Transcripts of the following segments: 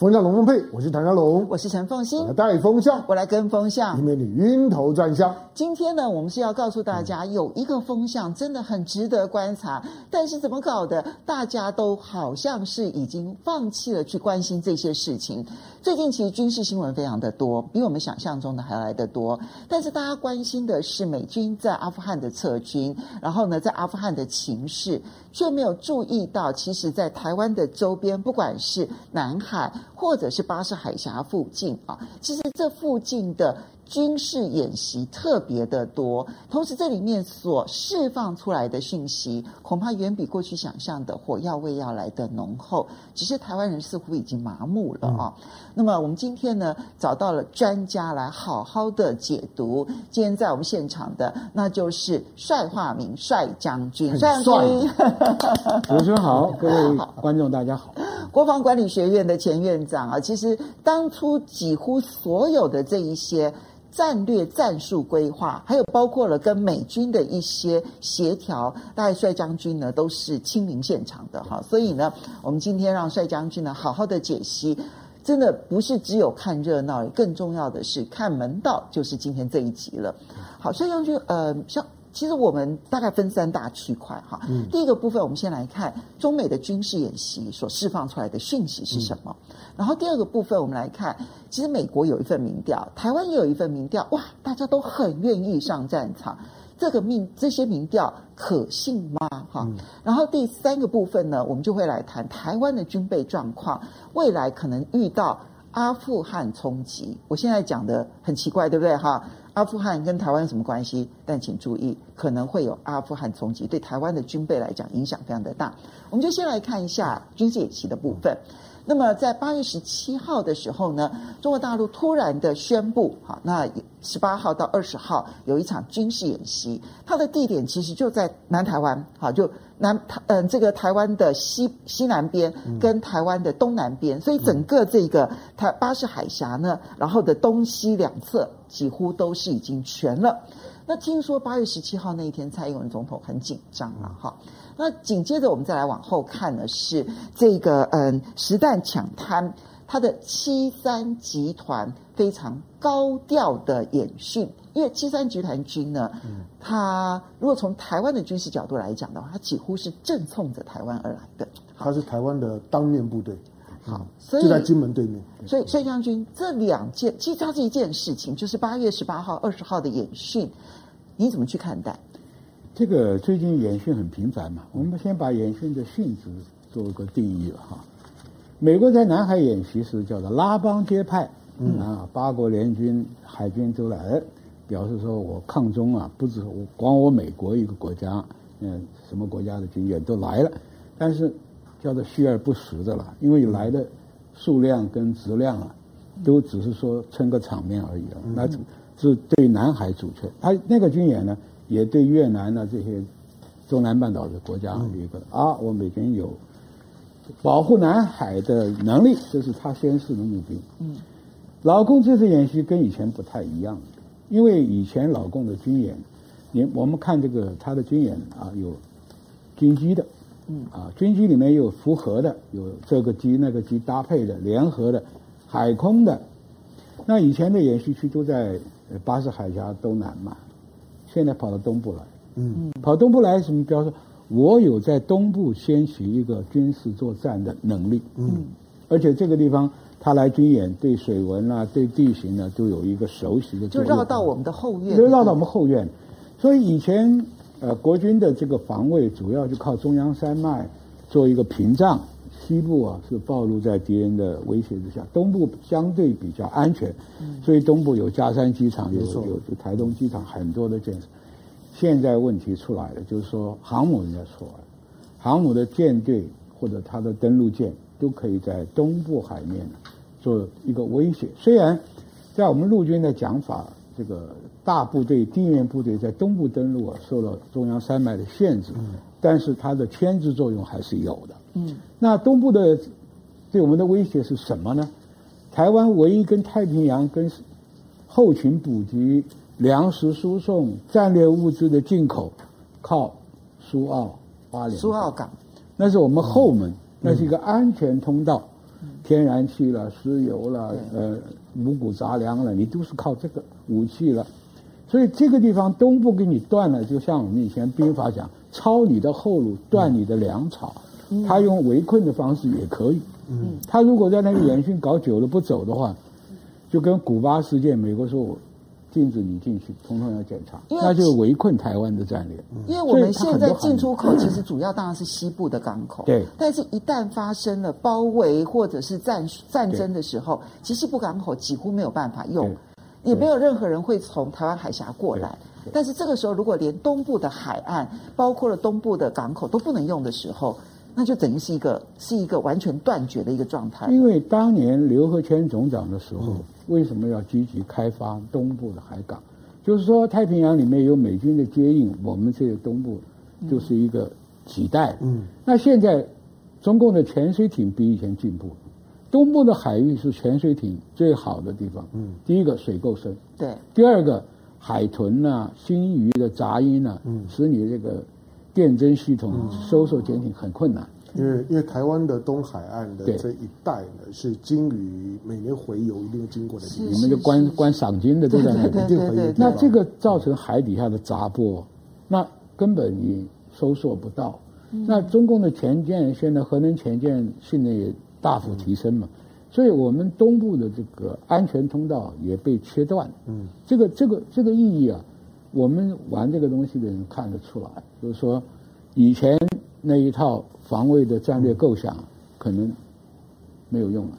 风向龙凤配，我是唐家龙，我是陈凤欣，我带风向，我来跟风向，以免你晕头转向。今天呢，我们是要告诉大家，有一个风向真的很值得观察，但是怎么搞的，大家都好像是已经放弃了去关心这些事情。最近其实军事新闻非常的多，比我们想象中的还来得多。但是大家关心的是美军在阿富汗的撤军，然后呢，在阿富汗的情势，却没有注意到，其实，在台湾的周边，不管是南海或者是巴士海峡附近啊，其实这附近的。军事演习特别的多，同时这里面所释放出来的讯息，恐怕远比过去想象的火药味要来的浓厚。只是台湾人似乎已经麻木了啊。嗯、那么我们今天呢，找到了专家来好好的解读。今天在我们现场的，那就是帅化名帅将军，帅将军，主持人好，各位观众大家好。国防管理学院的前院长啊，其实当初几乎所有的这一些。战略战术规划，还有包括了跟美军的一些协调，大概帅将军呢都是亲临现场的哈，所以呢，我们今天让帅将军呢好好的解析，真的不是只有看热闹，更重要的是看门道，就是今天这一集了。好，帅将军，呃，像。其实我们大概分三大区块哈。嗯。第一个部分，我们先来看中美的军事演习所释放出来的讯息是什么。嗯。然后第二个部分，我们来看，其实美国有一份民调，台湾也有一份民调，哇，大家都很愿意上战场。这个命这些民调可信吗？哈。嗯。然后第三个部分呢，我们就会来谈台湾的军备状况，未来可能遇到阿富汗冲击。我现在讲的很奇怪，对不对？哈。阿富汗跟台湾有什么关系？但请注意，可能会有阿富汗冲击，对台湾的军备来讲影响非常的大。我们就先来看一下军事演习的部分。那么在八月十七号的时候呢，中国大陆突然的宣布，好，那十八号到二十号有一场军事演习，它的地点其实就在南台湾，好，就南台嗯这个台湾的西西南边跟台湾的东南边，所以整个这个台巴士海峡呢，然后的东西两侧几乎都是已经全了。那听说八月十七号那一天，蔡英文总统很紧张啊，哈。那紧接着我们再来往后看的是这个嗯实弹抢滩，它的七三集团非常高调的演训，因为七三集团军呢，他如果从台湾的军事角度来讲的话，他几乎是正冲着台湾而来的，他是台湾的当面部队，好，所以就在金门对面。所以帅将军这两件，其实它是一件事情，就是八月十八号、二十号的演训，你怎么去看待？这个最近演训很频繁嘛，我们先把演训的性质做一个定义了哈。美国在南海演习时叫做拉帮结派，嗯啊，八国联军海军都来，表示说我抗中啊，不止我光我美国一个国家，嗯，什么国家的军舰都来了，但是叫做虚而不实的了，因为来的数量跟质量啊，都只是说撑个场面而已了，那是对南海主权，他那个军演呢。也对越南呢这些中南半岛的国家有一个啊，我美军有保护南海的能力，这是他宣示的目的。嗯，老共这次演习跟以前不太一样，因为以前老共的军演，你我们看这个他的军演啊，有军机的，嗯啊，军机里面有复合的，有这个机那个机搭配的联合的，海空的。那以前的演习区都在巴士海峡东南嘛。现在跑到东部来，嗯，跑东部来什么？表示我有在东部掀起一个军事作战的能力，嗯，而且这个地方他来军演，对水文啊，对地形呢，都有一个熟悉的，就绕到我们的后院，就绕到我们后院。所以以前呃，国军的这个防卫主要就靠中央山脉做一个屏障。西部啊是暴露在敌人的威胁之下，东部相对比较安全，所以东部有嘉山机场，有有有台东机场，很多的建设。现在问题出来了，就是说航母人家说了，航母的舰队或者它的登陆舰都可以在东部海面做一个威胁。虽然在我们陆军的讲法，这个大部队、地面部队在东部登陆啊，受到中央山脉的限制，但是它的牵制作用还是有的。嗯，那东部的对我们的威胁是什么呢？台湾唯一跟太平洋跟后勤补给、粮食输送、战略物资的进口，靠苏澳、花莲。苏澳港，那是我们后门，那是一个安全通道，天然气了、石油了、呃五谷杂粮了，你都是靠这个武器了。所以这个地方东部给你断了，就像我们以前兵法讲，抄你的后路，断你的粮草。他用围困的方式也可以。嗯，他如果在那个演训搞久了不走的话，就跟古巴事件，美国说我禁止你进去，统统要检查，那就是围困台湾的战略。因为我们现在进出口其实主要当然是西部的港口，对。但是，一旦发生了包围或者是战战争的时候，其实西部港口几乎没有办法用，也没有任何人会从台湾海峡过来。但是这个时候，如果连东部的海岸，包括了东部的港口都不能用的时候，那就等于是一个是一个完全断绝的一个状态。因为当年刘和谦总长的时候，为什么要积极开发东部的海港？就是说太平洋里面有美军的接应，我们这个东部就是一个脐带。嗯，那现在中共的潜水艇比以前进步，东部的海域是潜水艇最好的地方。嗯，第一个水够深，对。第二个海豚呐、啊、星鱼的杂音呐、啊，嗯，使你这个。电侦系统搜索潜艇很困难，因为因为台湾的东海岸的这一带呢，是鲸鱼每年洄游一定会经过的地方，你们就关关赏鲸的都在那边，对对对。那这个造成海底下的杂波，那根本你搜索不到。那中共的潜舰现在核能潜舰性能也大幅提升嘛，所以我们东部的这个安全通道也被切断。嗯，这个这个这个意义啊。我们玩这个东西的人看得出来，就是说，以前那一套防卫的战略构想可能没有用了，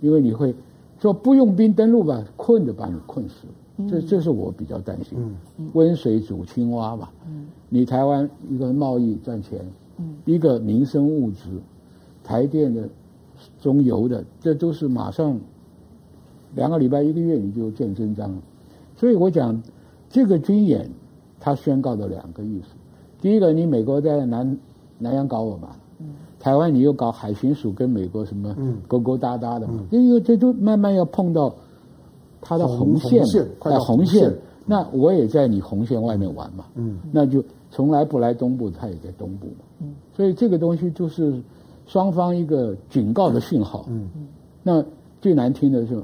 因为你会说不用兵登陆吧，困着把你困死，这这是我比较担心。温水煮青蛙吧，你台湾一个贸易赚钱，一个民生物资，台电的、中游的，这都是马上两个礼拜、一个月你就见真章了，所以我讲。这个军演，它宣告的两个意思：第一个，你美国在南南洋搞我嘛，嗯、台湾你又搞海巡署跟美国什么勾勾搭搭的嘛，因为、嗯、这都慢慢要碰到它的红线，在红线，红线。那我也在你红线外面玩嘛，嗯，那就从来不来东部，他也在东部嘛，嗯，所以这个东西就是双方一个警告的信号，嗯，那最难听的是，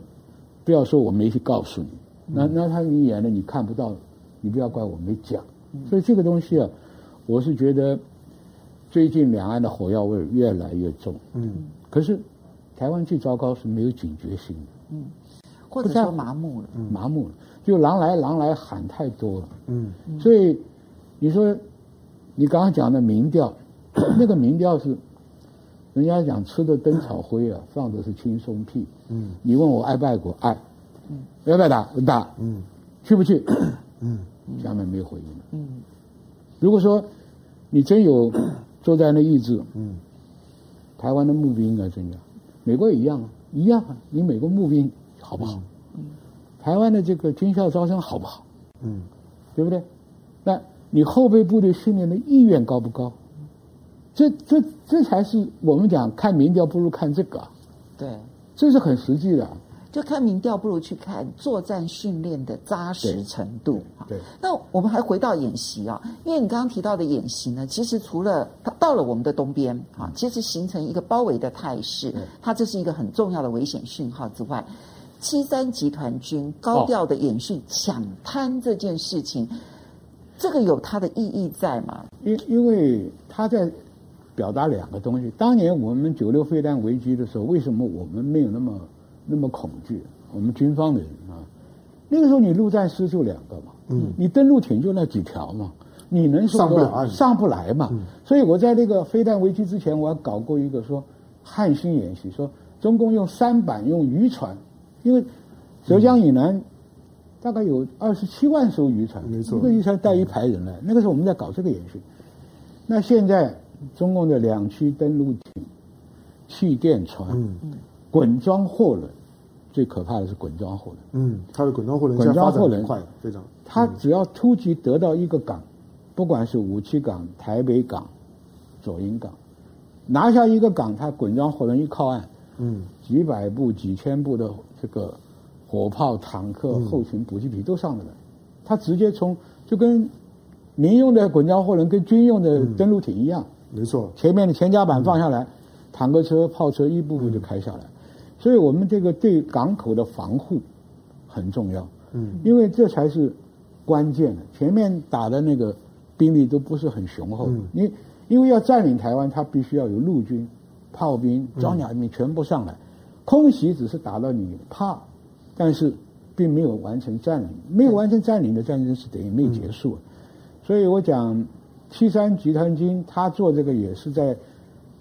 不要说我没去告诉你。那那他你演了你看不到，你不要怪我没讲。所以这个东西啊，我是觉得最近两岸的火药味越来越重。嗯。可是台湾最糟糕是没有警觉性的。嗯。或者说麻木了。麻木了，就狼来狼来喊太多了。嗯。所以你说你刚刚讲的民调，那个民调是人家讲吃的灯草灰啊，放的是轻松屁。嗯。你问我爱不爱国？爱。嗯要不要打？打。嗯，去不去？嗯，下面没有回应了。嗯，如果说你真有作战的意志，嗯，台湾的募兵应该增加，美国也一样啊，一样啊。你美国募兵好不好？嗯，台湾的这个军校招生好不好？嗯，对不对？那你后备部队训练的意愿高不高？这这这才是我们讲看民调不如看这个啊。对，这是很实际的。就看民调，不如去看作战训练的扎实程度。对，那我们还回到演习啊，因为你刚刚提到的演习呢，其实除了它到了我们的东边啊，其实形成一个包围的态势，它这是一个很重要的危险讯号之外，七三集团军高调的演训抢滩这件事情，这个有它的意义在吗？因因为他在表达两个东西。当年我们九六飞弹危机的时候，为什么我们没有那么？那么恐惧，我们军方的人啊，那个时候你陆战师就两个嘛，嗯，你登陆艇就那几条嘛，你能说上不来上不来嘛？嗯、所以我在那个飞弹危机之前，我还搞过一个说汉兴演习，说中共用三板用渔船，因为浙江以南大概有二十七万艘渔船，一个渔船带一排人来，那个时候我们在搞这个演习。那现在中共的两栖登陆艇、气垫船、嗯、滚装货轮。最可怕的是滚装货轮。嗯，它的滚装货轮滚装货轮快，非常。它只要突击得到一个港，不管是五七港、台北港、左营港，拿下一个港，它滚装货轮一靠岸，嗯，几百部、几千部的这个火炮、坦克、后勤补给品都上来了。它直接从就跟民用的滚装货轮跟军用的登陆艇一样，没错，前面的前甲板放下来，坦克车、炮车一步步就开下来。所以我们这个对港口的防护很重要，嗯，因为这才是关键的。前面打的那个兵力都不是很雄厚，你因为要占领台湾，它必须要有陆军、炮兵、装甲兵全部上来，空袭只是打到你怕，但是并没有完成占领，没有完成占领的战争是等于没结束。所以我讲七三集团军，他做这个也是在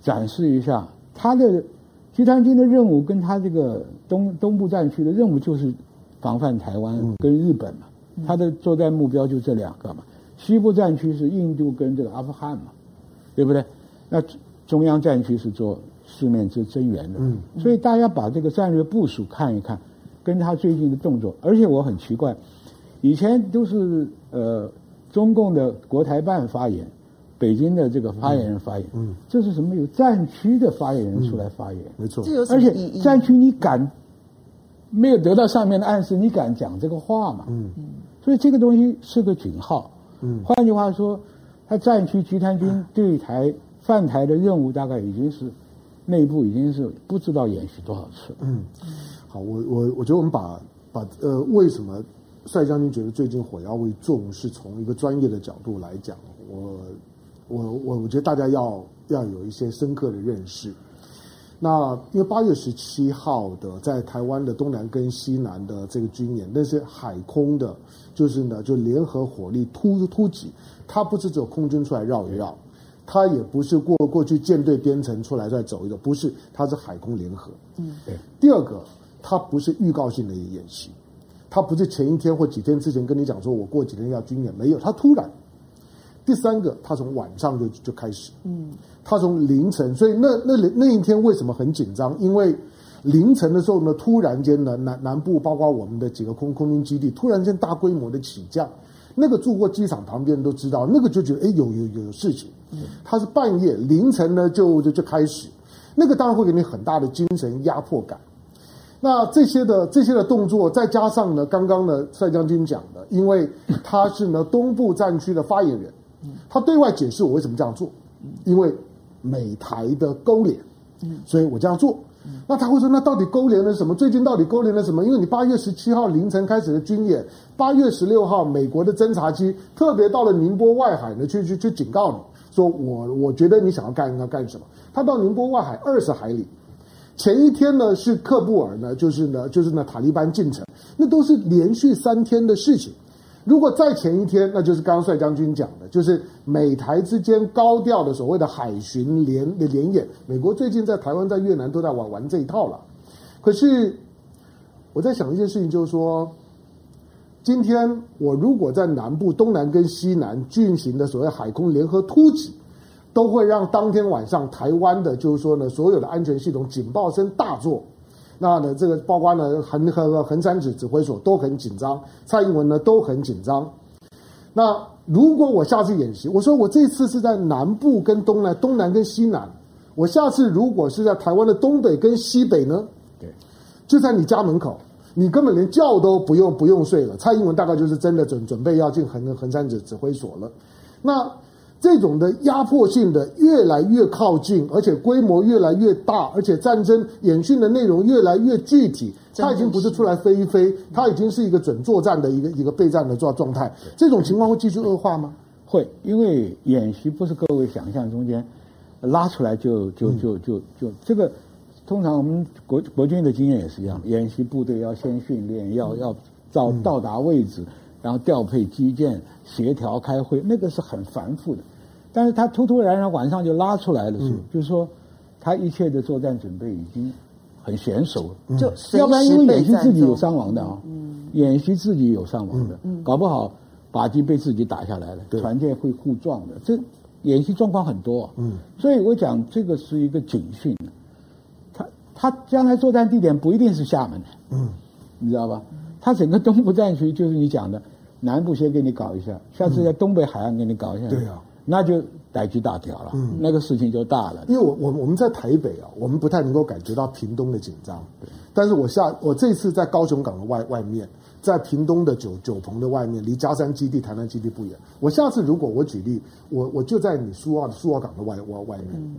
展示一下他的。集团军的任务跟他这个东东部战区的任务就是防范台湾跟日本嘛，他的作战目标就这两个嘛。西部战区是印度跟这个阿富汗嘛，对不对？那中央战区是做四面之增援的。所以大家把这个战略部署看一看，跟他最近的动作。而且我很奇怪，以前都是呃中共的国台办发言。北京的这个发言人发言，嗯，这是什么？有战区的发言人出来发言，没错。而且战区你敢没有得到上面的暗示，你敢讲这个话吗？嗯嗯。所以这个东西是个警号。嗯。换句话说，他战区集团军对台犯台的任务大概已经是内部已经是不知道演习多少次。嗯。好，我我我觉得我们把把呃，为什么帅将军觉得最近火药味重，是从一个专业的角度来讲，我。我我我觉得大家要要有一些深刻的认识。那因为八月十七号的在台湾的东南跟西南的这个军演，那是海空的，就是呢就联合火力突突击，它不是只有空军出来绕一绕，它也不是过过去舰队编成出来再走一走，不是，它是海空联合。嗯，对。第二个，它不是预告性的演习，它不是前一天或几天之前跟你讲说我过几天要军演，没有，他突然。第三个，他从晚上就就开始，嗯，他从凌晨，所以那那那一天为什么很紧张？因为凌晨的时候呢，突然间呢，南南部包括我们的几个空空军基地，突然间大规模的起降，那个住过机场旁边都知道，那个就觉得哎，有有有有事情。嗯，他是半夜凌晨呢就就就开始，那个当然会给你很大的精神压迫感。那这些的这些的动作，再加上呢，刚刚呢帅将军讲的，因为他是呢东部战区的发言人。他对外解释我为什么这样做，因为美台的勾连，所以我这样做。那他会说，那到底勾连了什么？最近到底勾连了什么？因为你八月十七号凌晨开始的军演，八月十六号美国的侦察机特别到了宁波外海呢，去去去警告你说，我我觉得你想要干要干什么？他到宁波外海二十海里，前一天呢是喀布尔呢，就是呢就是呢塔利班进城，那都是连续三天的事情。如果再前一天，那就是刚刚帅将军讲的，就是美台之间高调的所谓的海巡联联演。美国最近在台湾、在越南都在玩玩这一套了。可是我在想一件事情，就是说，今天我如果在南部、东南跟西南进行的所谓海空联合突击，都会让当天晚上台湾的，就是说呢，所有的安全系统警报声大作。那呢，这个包括呢，横横横山指指挥所都很紧张，蔡英文呢都很紧张。那如果我下次演习，我说我这次是在南部跟东南，东南跟西南，我下次如果是在台湾的东北跟西北呢？对，就在你家门口，你根本连觉都不用不用睡了。蔡英文大概就是真的准准备要进横横山指指挥所了。那。这种的压迫性的越来越靠近，而且规模越来越大，而且战争演训的内容越来越具体，它已经不是出来飞一飞，它已经是一个准作战的一个一个备战的状状态。这种情况会继续恶化吗？会，因为演习不是各位想象中间拉出来就就就就就这个，通常我们国国军的经验也是一样，演习部队要先训练，要要到到达位置。然后调配基建、协调开会，那个是很繁复的。但是他突突然然晚上就拉出来的时候，嗯、就是说他一切的作战准备已经很娴熟了。嗯、就要不然因为演习自己有伤亡的啊，嗯、演习自己有伤亡的，嗯、搞不好靶机被自己打下来了，对船舰会互撞的。这演习状况很多、啊。嗯，所以我讲这个是一个警讯。他他将来作战地点不一定是厦门的。嗯，你知道吧？他整个东部战区就是你讲的，南部先给你搞一下，下次在东北海岸给你搞一下，嗯、对啊，那就逮举大条了，嗯，那个事情就大了。因为我我我们在台北啊，我们不太能够感觉到屏东的紧张，对。但是我下我这次在高雄港的外外面，在屏东的九九鹏的外面，离嘉山基地、台南基地不远。我下次如果我举例，我我就在你苏澳苏澳港的外外外面。嗯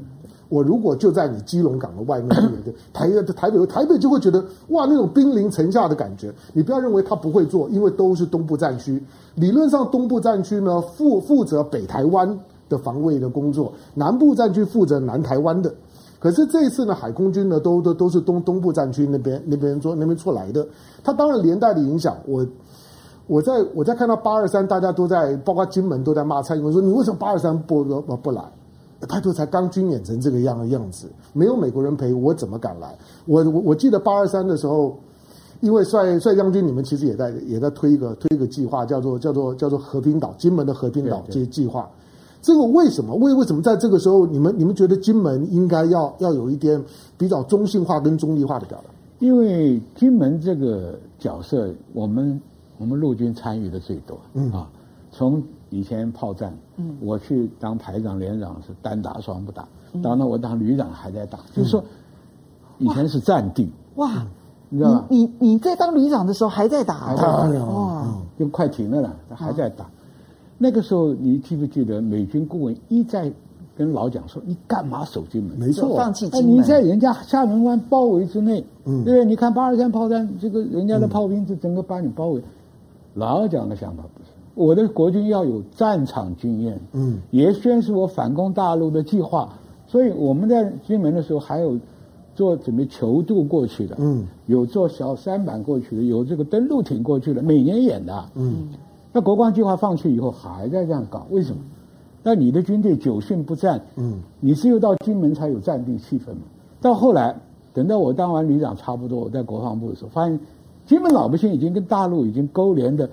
我如果就在你基隆港的外面，台台北台北就会觉得哇，那种兵临城下的感觉。你不要认为他不会做，因为都是东部战区。理论上，东部战区呢负负责北台湾的防卫的工作，南部战区负责南台湾的。可是这一次呢，海空军呢都都都是东东部战区那边那边做那边出来的。他当然连带的影响，我我在我在看到八二三，大家都在包括金门都在骂蔡英文说，你为什么八二三不不不来？他就才刚军演成这个样的样子，没有美国人陪我怎么敢来？我我我记得八二三的时候，因为帅帅将军你们其实也在也在推一个推一个计划，叫做叫做叫做和平岛，金门的和平岛这些计划。这个为什么为为什么在这个时候你们你们觉得金门应该要要有一点比较中性化跟中立化的表达？因为金门这个角色，我们我们陆军参与的最多，嗯啊，从。以前炮战，嗯，我去当排长、连长是单打双不打，当然我当旅长还在打，就是说，以前是战地，哇，你知道吗？你你在当旅长的时候还在打，哇，就快停了了，还在打。那个时候你记不记得美军顾问一再跟老蒋说：“你干嘛守金门？没错，放弃金门。你在人家厦门湾包围之内，对不对？你看八二三炮战，这个人家的炮兵是整个把你包围。老蒋的想法不是。”我的国军要有战场经验，嗯，也宣示我反攻大陆的计划。所以我们在金门的时候，还有做准备求渡过去的，嗯，有做小舢板过去的，有这个登陆艇过去的，每年演的，嗯。那国光计划放弃以后，还在这样搞，为什么？那你的军队久训不战，嗯，你只有到金门才有战地气氛嘛。到后来，等到我当完旅长，差不多我在国防部的时候，发现金门老百姓已经跟大陆已经勾连的。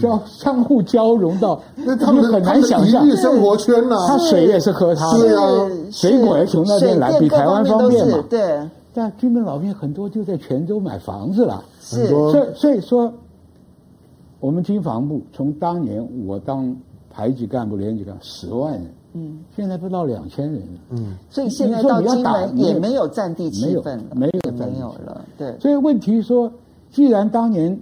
相相互交融到，那他们很难想象生活圈呐。他水也是喝他的，啊，水果也从那边来，比台湾方便嘛。对。但军民老兵很多就在泉州买房子了，很多。所以所以说，我们军防部从当年我当排级干部、连级干部十万人，嗯，现在不到两千人了，嗯。所以现在到金门也没有战地气氛了，没有没有了。对。所以问题说，既然当年。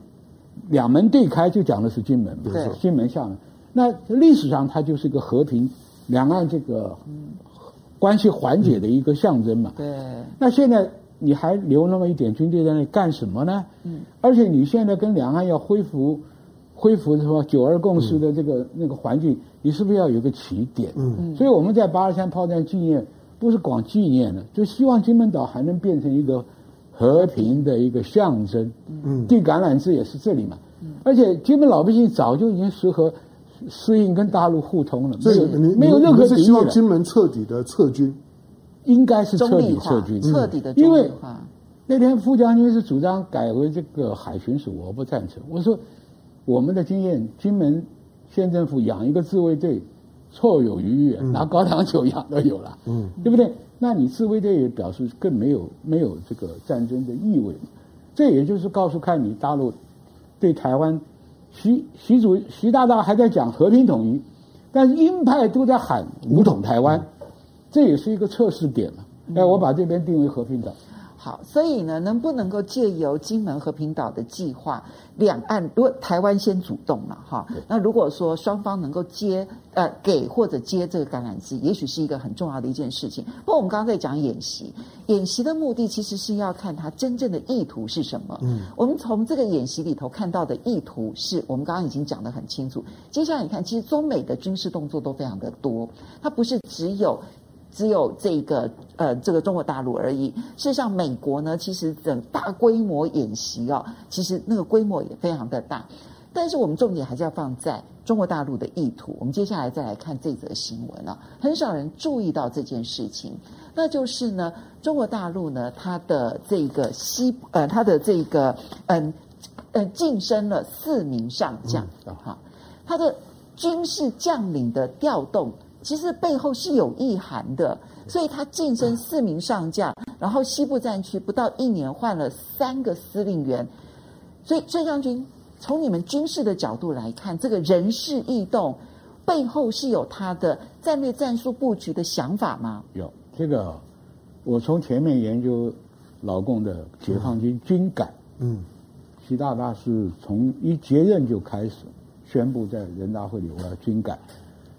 两门对开就讲的是金门，不是金门厦门。那历史上它就是一个和平两岸这个关系缓解的一个象征嘛。对。那现在你还留那么一点军队在那里干什么呢？嗯。而且你现在跟两岸要恢复恢复什么九二共识的这个那个环境，你是不是要有个起点？嗯。所以我们在八二三炮战纪念，不是光纪念了，就希望金门岛还能变成一个。和平的一个象征，嗯，递橄榄枝也是这里嘛，嗯，而且金门老百姓早就已经适合适应跟大陆互通了，所以没有没有任何是希望金门彻底的撤军，应该是彻底撤军，彻底的，因为那天傅将军是主张改为这个海巡署，我不赞成。我说我们的经验，金门县政府养一个自卫队绰有余裕，拿高粱酒养都有了，嗯，对不对？那你自卫队也表示更没有没有这个战争的意味，这也就是告诉看你大陆对台湾，习习主习大大还在讲和平统一，但是鹰派都在喊武统台湾，这也是一个测试点嘛。哎，我把这边定为和平岛。好，所以呢，能不能够借由金门和平岛的计划，两岸如果台湾先主动了哈，那如果说双方能够接呃给或者接这个橄榄枝，也许是一个很重要的一件事情。不过我们刚刚在讲演习，演习的目的其实是要看它真正的意图是什么。嗯，我们从这个演习里头看到的意图是我们刚刚已经讲得很清楚。接下来你看，其实中美的军事动作都非常的多，它不是只有。只有这个呃，这个中国大陆而已。事实上，美国呢，其实整大规模演习哦，其实那个规模也非常的大。但是我们重点还是要放在中国大陆的意图。我们接下来再来看这则新闻啊，很少人注意到这件事情，那就是呢，中国大陆呢，它的这个西呃，它的这个嗯呃，晋升了四名上将，哈，它的军事将领的调动。其实背后是有意涵的，所以他晋升四名上将，然后西部战区不到一年换了三个司令员，所以孙将军从你们军事的角度来看，这个人事异动背后是有他的战略战术布局的想法吗？有这个，我从前面研究老共的解放军军改，嗯，习大大是从一接任就开始宣布在人大会里我要军改，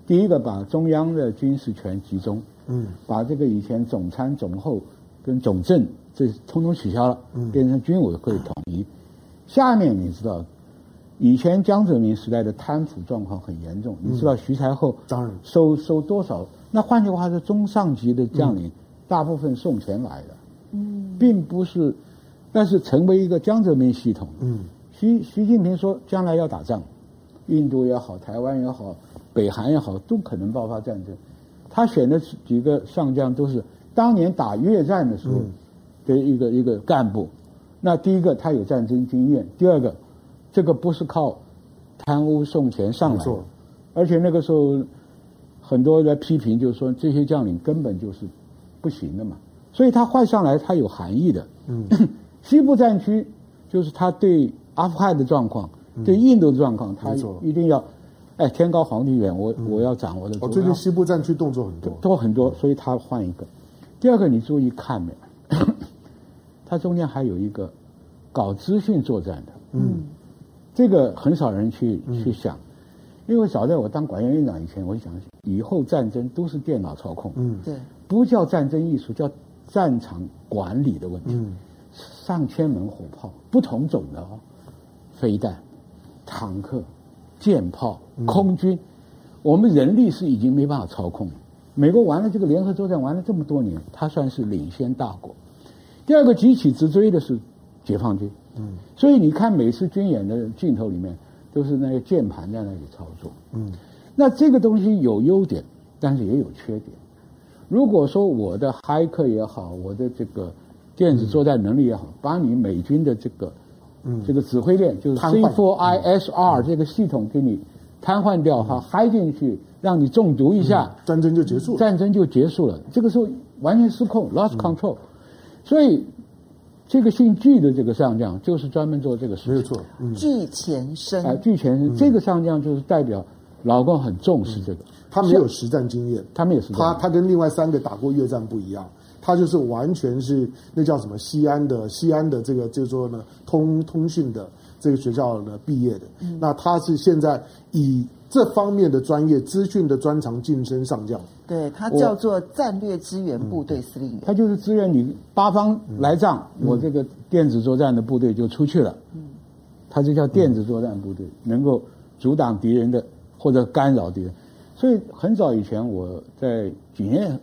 第一个把中央的军事权集中，嗯，把这个以前总参总后跟总政这通通取消了，嗯，变成军委会统一。下面你知道，以前江泽民时代的贪腐状况很严重，你知道徐才厚当然。收收多少？那换句话说，中上级的将领大部分送钱来的，嗯，并不是。但是成为一个江泽民系统，嗯，习习近平说将来要打仗，印度也好，台湾也好，北韩也好，都可能爆发战争。他选的几个上将都是当年打越战的时候的一个、嗯、一个干部。那第一个他有战争经验，第二个这个不是靠贪污送钱上来的，而且那个时候很多人批评，就是说这些将领根本就是不行的嘛。所以他换上来，他有含义的，嗯。西部战区就是他对阿富汗的状况，嗯、对印度的状况，他一定要，哎，天高皇帝远，我、嗯、我要掌握的。哦，最近西部战区动作很多，多很多，所以他换一个。第二个，你注意看没有？他中间还有一个搞资讯作战的，嗯，这个很少人去、嗯、去想，因为早在我当管院院长以前，我就想，以后战争都是电脑操控，嗯，对，不叫战争艺术，叫战场管理的问题。嗯。上千门火炮，不同种的哦，飞弹、坦克、舰炮、空军，我们人力是已经没办法操控了。美国玩了这个联合作战玩了这么多年，他算是领先大国。第二个急起直追的是解放军，嗯，所以你看每次军演的镜头里面都是那个键盘在那里操作，嗯，那这个东西有优点，但是也有缺点。如果说我的骇客也好，我的这个。电子作战能力也好，把你美军的这个，嗯，这个指挥链就是 C4ISR 这个系统给你瘫痪掉哈，嗨进去，让你中毒一下，战争就结束了。战争就结束了，这个时候完全失控，lost control。所以这个姓具的这个上将就是专门做这个事。没有错，具前生。哎，具前生这个上将就是代表老共很重视这个，他没有实战经验，他没有实战，他他跟另外三个打过越战不一样。他就是完全是那叫什么西安的西安的这个就是说呢通通讯的这个学校呢毕业的，嗯、那他是现在以这方面的专业资讯的专长晋升上将。对，他叫做战略支援部队司令员。他就是支援你八方来仗，嗯、我这个电子作战的部队就出去了。嗯，他就叫电子作战部队，嗯、能够阻挡敌人的或者干扰敌人。所以很早以前我在几年。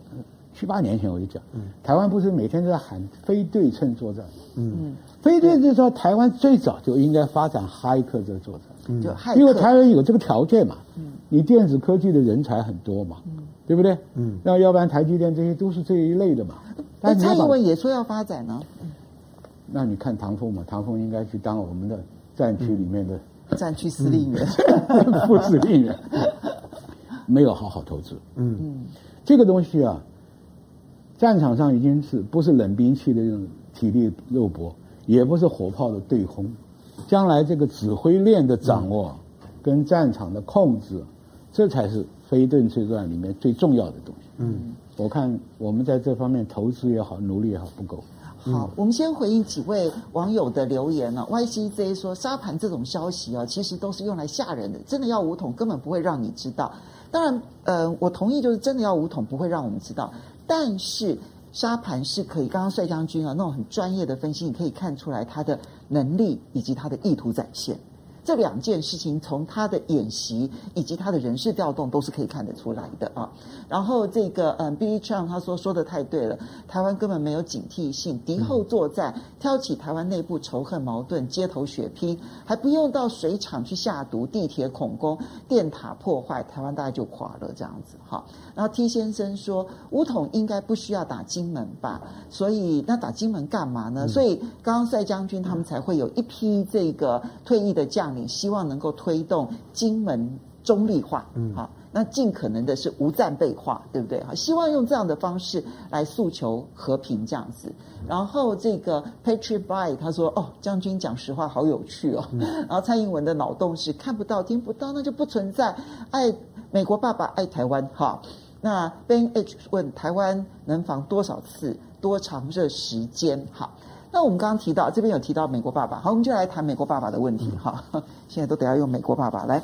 七八年前我就讲，嗯，台湾不是每天都在喊非对称作战，嗯，非对称作战，台湾最早就应该发展骇客这个作战，嗯，因为台湾有这个条件嘛，嗯，你电子科技的人才很多嘛，嗯，对不对？嗯，那要不然台积电这些都是这一类的嘛。但蔡英文也说要发展呢，那你看唐凤嘛，唐凤应该去当我们的战区里面的战区司令员、副司令员，没有好好投资，嗯。嗯，这个东西啊。战场上已经是不是冷兵器的这种体力肉搏，也不是火炮的对轰，将来这个指挥链的掌握，跟战场的控制，这才是非对称作战里面最重要的东西。嗯，我看我们在这方面投资也好，努力也好不够。好，我们先回应几位网友的留言呢。YCZ 说沙盘这种消息啊，其实都是用来吓人的，真的要武统根本不会让你知道。当然，呃，我同意，就是真的要武统不会让我们知道。但是沙盘是可以，刚刚帅将军啊那种很专业的分析，你可以看出来他的能力以及他的意图展现。这两件事情，从他的演习以及他的人事调动，都是可以看得出来的啊。然后这个嗯，Billy Chang 他说说的太对了，台湾根本没有警惕性，敌后作战，挑起台湾内部仇恨矛盾，街头血拼，还不用到水厂去下毒，地铁恐攻，电塔破坏，台湾大概就垮了这样子哈。然后 T 先生说，武统应该不需要打金门吧？所以那打金门干嘛呢？所以刚刚帅将军他们才会有一批这个退役的将领。你希望能够推动金门中立化，嗯，好，那尽可能的是无战备化，对不对？好，希望用这样的方式来诉求和平，这样子。然后这个 Patriot By 他说：“哦，将军讲实话好有趣哦。嗯” 然后蔡英文的脑洞是看不到、听不到，那就不存在。爱美国爸爸爱台湾，哈。那 Ben H 问台湾能防多少次、多长这时间？好。那我们刚刚提到这边有提到美国爸爸，好，我们就来谈美国爸爸的问题哈。现在都得要用美国爸爸来，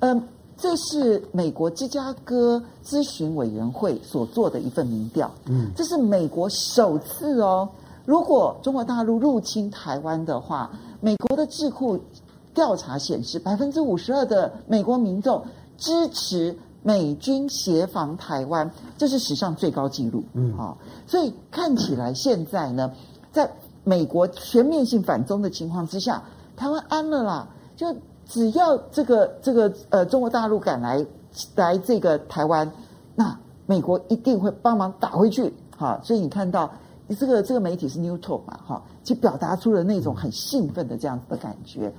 嗯，这是美国芝加哥咨询委员会所做的一份民调，嗯，这是美国首次哦，如果中国大陆入侵台湾的话，美国的智库调查显示，百分之五十二的美国民众支持美军协防台湾，这是史上最高纪录，嗯，好，所以看起来现在呢，在美国全面性反中的情况之下，台湾安了啦。就只要这个这个呃中国大陆敢来来这个台湾，那美国一定会帮忙打回去。哈，所以你看到这个这个媒体是 New Talk 嘛，哈，就表达出了那种很兴奋的这样子的感觉。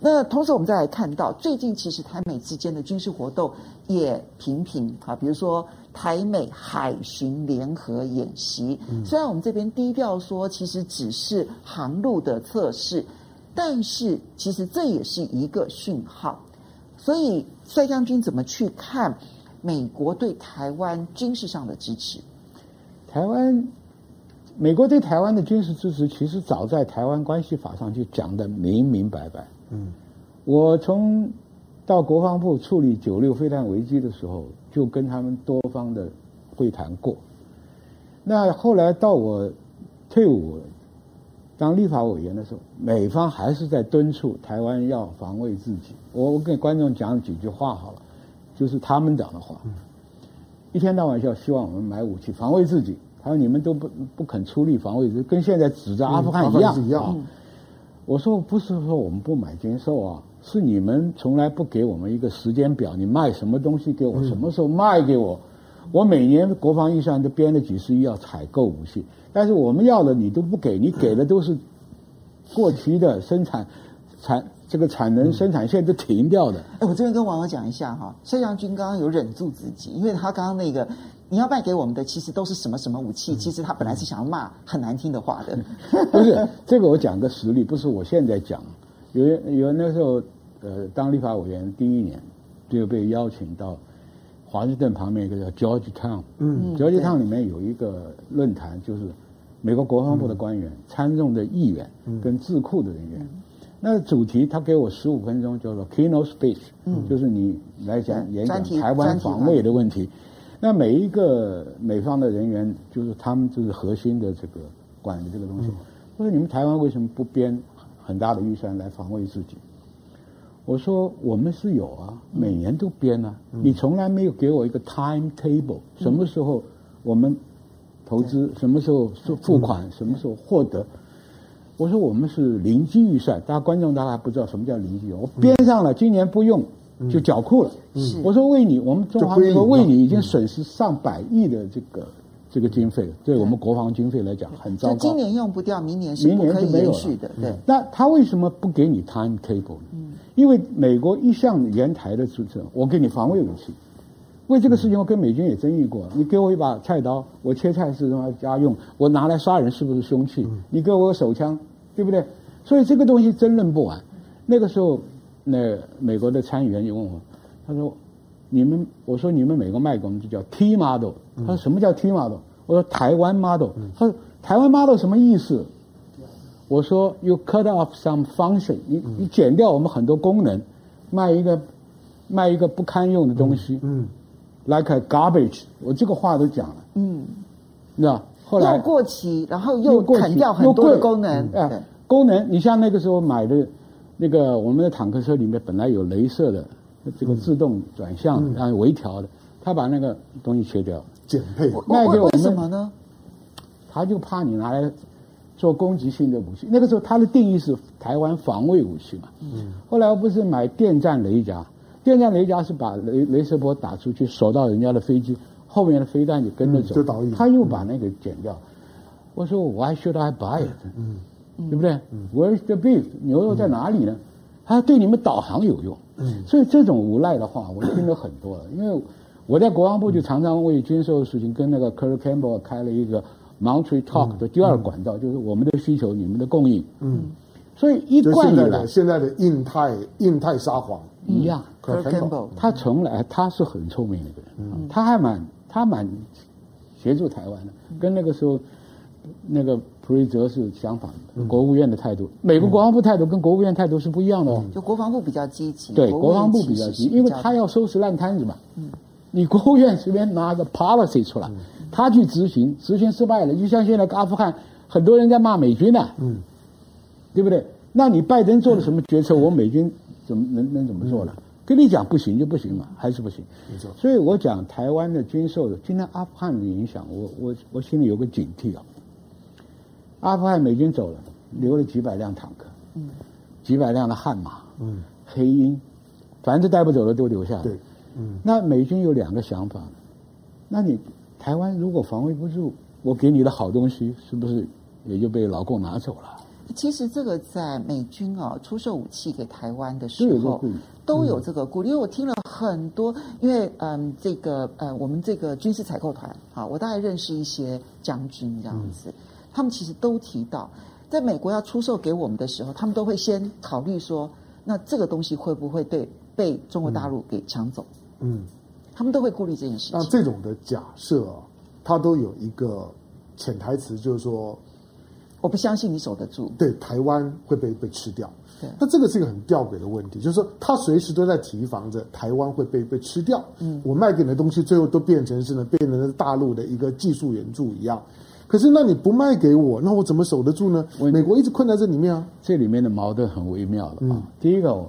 那同时我们再来看到，最近其实台美之间的军事活动也频频啊，比如说。台美海巡联合演习，虽然我们这边低调说，其实只是航路的测试，但是其实这也是一个讯号。所以，帅将军怎么去看美国对台湾军事上的支持？台湾，美国对台湾的军事支持，其实早在《台湾关系法》上就讲得明明白白。嗯，我从到国防部处理九六飞弹危机的时候。就跟他们多方的会谈过，那后来到我退伍当立法委员的时候，美方还是在敦促台湾要防卫自己。我我给观众讲几句话好了，就是他们讲的话，一天到晚就希望我们买武器防卫自己。他说你们都不不肯出力防卫，跟现在指着阿富汗一样一样。我说不是说我们不买军售啊。是你们从来不给我们一个时间表，你卖什么东西给我，什么时候卖给我？我每年国防预算都编了几十亿要采购武器，但是我们要的你都不给，你给的都是过期的生产产这个产能生产线都停掉的。哎，我这边跟网友讲一下哈，帅将军刚刚有忍住自己，因为他刚刚那个你要卖给我们的其实都是什么什么武器，其实他本来是想要骂很难听的话的。不是这个，我讲个实例，不是我现在讲。有有那时候，呃，当立法委员第一年，就被邀请到华盛顿旁边一个叫 Georgetown，嗯，Georgetown 里面有一个论坛，就是美国国防部的官员、嗯、参众的议员跟智库的人员。嗯、那主题他给我十五分钟，叫做 Keynote Speech，嗯，就是你来讲演讲台湾防卫的问题。那每一个美方的人员，就是他们就是核心的这个管的这个东西。他说、嗯：“你们台湾为什么不编？”很大的预算来防卫自己，我说我们是有啊，每年都编啊，你从来没有给我一个 timetable，什么时候我们投资，什么时候付付款，什么时候获得。我说我们是零基预算，大家观众大家还不知道什么叫零基我编上了，今年不用就缴库了。我说为你，我们中华民国为你已经损失上百亿的这个。这个经费对我们国防经费来讲很糟糕。今年用不掉，明年是不可以延续的。对，那他为什么不给你 timetable 呢？嗯，因为美国一向沿台的支持，我给你防卫武器。为这个事情，我跟美军也争议过。你给我一把菜刀，我切菜是用来家用，我拿来杀人是不是凶器？你给我个手枪，对不对？所以这个东西争论不完。那个时候，那美国的参议员就问我，他说。你们，我说你们美国卖给我们就叫 T model，他说什么叫 T model？我说台湾 model，他说台湾 model 什么意思？我说 You cut off some function，你你减掉我们很多功能，卖一个卖一个不堪用的东西，嗯，like a garbage，我这个话都讲了，嗯，你知道后来又过期，然后又砍掉很多的功能，哎，功能，你像那个时候买的那个我们的坦克车里面本来有镭射的。这个自动转向，然后微调的，他把那个东西切掉，减配。卖给我们为什么呢？他就怕你拿来做攻击性的武器。那个时候他的定义是台湾防卫武器嘛。嗯。后来我不是买电战雷达，电战雷达是把雷雷射波打出去，锁到人家的飞机后面的飞弹就跟着走。他又把那个剪掉。我说 Why should I buy it？嗯，对不对？Where's the beef？牛肉在哪里呢？他对你们导航有用。嗯，所以这种无赖的话，我听了很多了。因为我在国防部就常常为军售的事情跟那个 Kurt Campbell 开了一个 Monterey Talk 的第二管道，就是我们的需求，你们的供应。嗯，所以一贯以来，现在的印太印太撒谎一样，Kurt Campbell 他从来他是很聪明的一个人，他还蛮他蛮协助台湾的，跟那个时候那个普瑞泽是相反的，国务院的态度，美国国防部态度跟国务院态度是不一样的哦。就国防部比较积极，对，国防部比较积极，因为他要收拾烂摊子嘛。嗯，你国务院随便拿个 policy 出来，他去执行，执行失败了，就像现在阿富汗，很多人在骂美军呢，嗯，对不对？那你拜登做了什么决策？我美军怎么能能怎么做了？跟你讲不行就不行嘛，还是不行。没错。所以我讲台湾的军售的，今天阿富汗的影响，我我我心里有个警惕啊。阿富汗美军走了，留了几百辆坦克，嗯，几百辆的悍马，嗯，黑鹰，凡是带不走的都留下来。对，嗯。那美军有两个想法，那你台湾如果防卫不住，我给你的好东西是不是也就被老共拿走了？其实这个在美军啊出售武器给台湾的时候，都有这个顾虑。因为我听了很多，因为嗯，这个呃，我们这个军事采购团啊，我大概认识一些将军这样子。他们其实都提到，在美国要出售给我们的时候，他们都会先考虑说，那这个东西会不会对被中国大陆给抢走？嗯，他们都会顾虑这件事情。那这种的假设啊，它都有一个潜台词，就是说，我不相信你守得住。对，台湾会被被吃掉。对，那这个是一个很吊诡的问题，就是说，他随时都在提防着台湾会被被吃掉。嗯，我卖给你的东西，最后都变成是呢，变成了大陆的一个技术援助一样。可是，那你不卖给我，那我怎么守得住呢？美国一直困在这里面啊。这里面的矛盾很微妙了啊。嗯、第一个，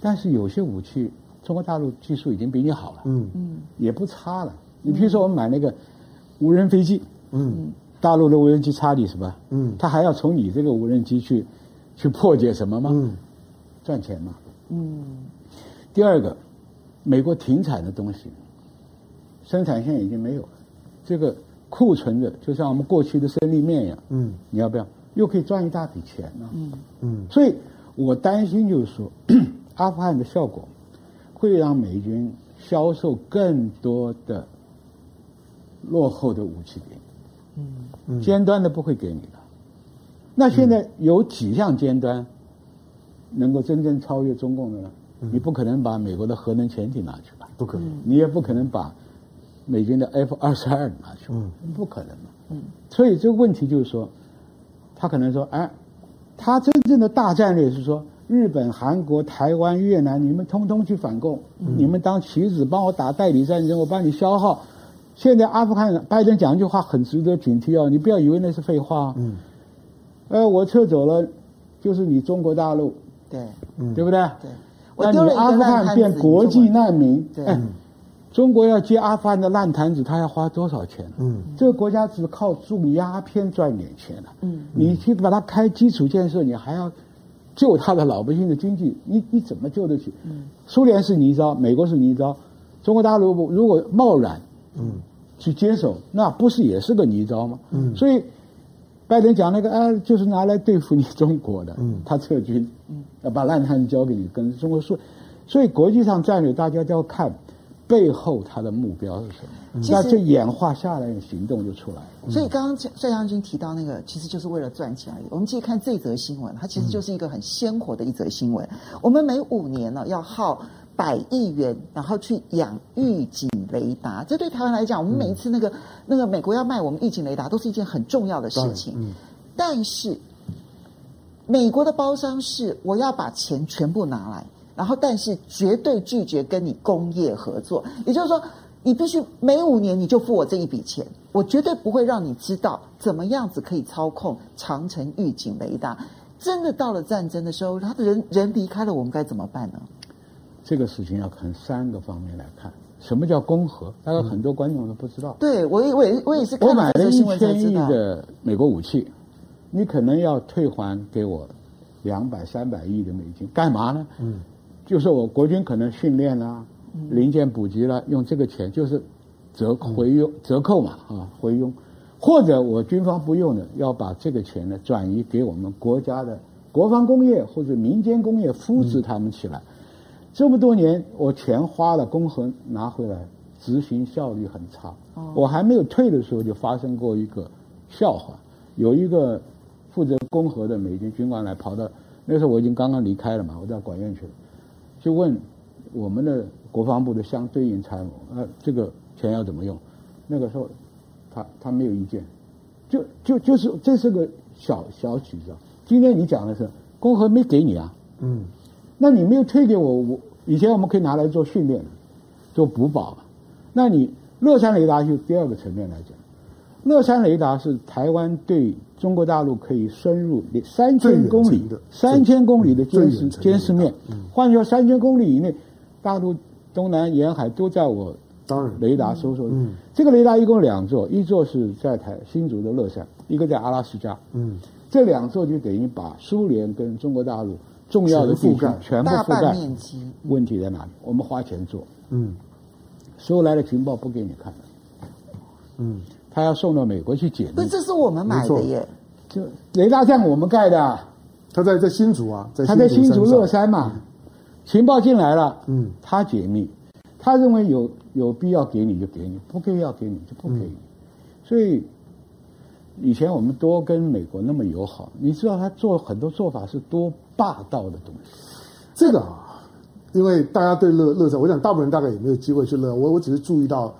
但是有些武器，中国大陆技术已经比你好了，嗯嗯，也不差了。你比如说，我们买那个无人飞机，嗯，大陆的无人机差你什么？嗯，他还要从你这个无人机去去破解什么吗？嗯，赚钱嘛。嗯。第二个，美国停产的东西，生产线已经没有了，这个。库存的，就像我们过去的生力面一样，嗯，你要不要？又可以赚一大笔钱呢，嗯嗯。所以我担心就是说，阿富汗的效果会让美军销售更多的落后的武器给你，嗯，尖端的不会给你的。那现在有几项尖端能够真正超越中共的呢？你不可能把美国的核能潜艇拿去吧？不可能。你也不可能把。美军的 F 二十二拿去，嗯，不可能嘛，嗯，所以这个问题就是说，他可能说，哎，他真正的大战略是说，日本、韩国、台湾、越南，你们通通去反共，嗯、你们当棋子帮我打代理战争，我帮你消耗。现在阿富汗，拜登讲一句话很值得警惕哦，你不要以为那是废话，嗯，呃，我撤走了，就是你中国大陆，对，嗯，对不对？对，那你阿富汗变国际难民，对。哎中国要接阿富汗的烂摊子，他要花多少钱？嗯，这个国家只靠种鸦片赚点钱了。嗯，你去把它开基础建设，你还要救他的老百姓的经济，你你怎么救得起？嗯，苏联是泥沼，美国是泥沼，中国大陆如果贸然嗯去接手，那不是也是个泥沼吗？嗯，所以拜登讲那个啊，就是拿来对付你中国的。嗯，他撤军，嗯，要把烂摊子交给你，跟中国说。所以国际上战略大家都要看。背后他的目标是什么？那这演化下来，行动就出来了。所以刚刚帅将军提到那个，其实就是为了赚钱而已。我们继续看这则新闻，它其实就是一个很鲜活的一则新闻。我们每五年呢要耗百亿元，然后去养预警雷达。这对台湾来讲，我们每一次那个那个美国要卖我们预警雷达，都是一件很重要的事情。但是美国的包商是我要把钱全部拿来。然后，但是绝对拒绝跟你工业合作，也就是说，你必须每五年你就付我这一笔钱，我绝对不会让你知道怎么样子可以操控长城预警雷达。真的到了战争的时候，他的人人离开了，我们该怎么办呢？这个事情要看三个方面来看。什么叫公核？大概很多观众都不知道。嗯、对我也，我也，我也是看我买了一千亿的美国武器，你可能要退还给我两百、三百亿的美金，干嘛呢？嗯。就是我国军可能训练啦，零件补给啦，用这个钱就是折回用折扣嘛啊回用，或者我军方不用的，要把这个钱呢转移给我们国家的国防工业或者民间工业扶持他们起来。这么多年我钱花了，攻核拿回来，执行效率很差。我还没有退的时候就发生过一个笑话，有一个负责工和的美军军官来跑到，那时候我已经刚刚离开了嘛，我到管院去了。就问我们的国防部的相对应参谋，呃，这个钱要怎么用？那个时候他他没有意见，就就就是这是个小小曲子。今天你讲的是共和没给你啊，嗯，那你没有退给我，我以前我们可以拿来做训练，做补保。那你乐山雷达就第二个层面来讲，乐山雷达是台湾对中国大陆可以深入三千公里的三千公里的监视监视面。换句话说，三千公里以内，大陆东南沿海都在我当然雷达搜索。嗯，这个雷达一共两座，一座是在台新竹的乐山，一个在阿拉斯加。嗯，这两座就等于把苏联跟中国大陆重要的地区全部覆盖。面积。问题在哪里？我们花钱做。嗯。收来的情报不给你看，嗯，他要送到美国去解密。不，这是我们买的耶，就雷达站我们盖的，他在在新竹啊，在他在新竹乐山嘛，情报进来了，嗯，他解密，他认为有有必要给你就给你，不必要给你就不给你，所以以前我们多跟美国那么友好，你知道他做很多做法是多霸道的东西，这个啊。因为大家对乐乐山，我想大部分人大概也没有机会去乐。我我只是注意到，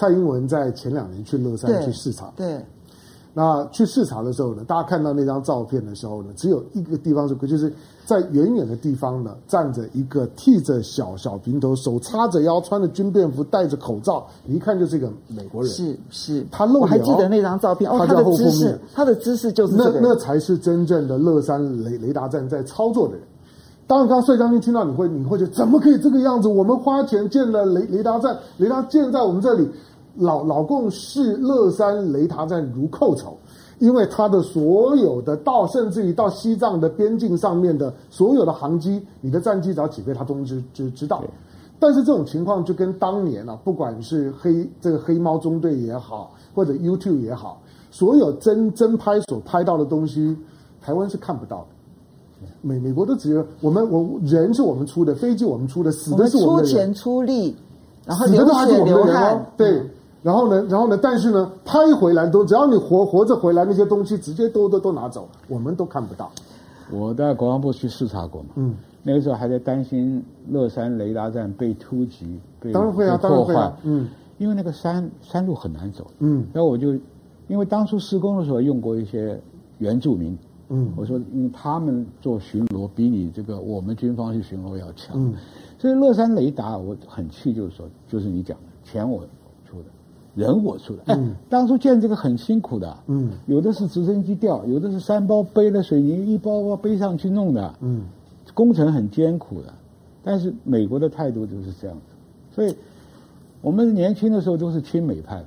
蔡英文在前两年去乐山去视察。对。那去视察的时候呢，大家看到那张照片的时候呢，只有一个地方是，就是在远远的地方呢，站着一个剃着小小平头、手叉着腰、穿着军便服、戴着口罩，你一看就是一个美国人。是是，他露脸。我还记得那张照片，哦，他的姿势，他的姿势就是、这个、那那才是真正的乐山雷雷达站在操作的人。当然，刚刚帅将军听到你会，你会觉得怎么可以这个样子？我们花钱建了雷雷达站，雷达建在我们这里，老老共视乐山雷达站如寇仇，因为他的所有的到，甚至于到西藏的边境上面的所有的航机，你的战机只要起飞，他都知知知道。但是这种情况就跟当年啊，不管是黑这个黑猫中队也好，或者 YouTube 也好，所有真真拍所拍到的东西，台湾是看不到的。美美国都只有我们，我人是我们出的，飞机我们出的，死的是我们的人，出钱出力，然后流血流汗，对，然后呢，然后呢，但是呢，拍回来都只要你活活着回来，那些东西直接都都都拿走，我们都看不到。我在国防部去视察过嘛，嗯，那个时候还在担心乐山雷达站被突击，被当然会啊，被破坏，当然会啊，嗯，因为那个山山路很难走，嗯，然后我就因为当初施工的时候用过一些原住民。嗯，我说，因为他们做巡逻比你这个我们军方去巡逻要强，嗯，所以乐山雷达我很气，就是说，就是你讲的，钱我人我出来，当初建这个很辛苦的，嗯，有的是直升机吊，有的是三包背了水泥一包包背上去弄的，嗯，工程很艰苦的，但是美国的态度就是这样子，所以我们年轻的时候都是亲美派的，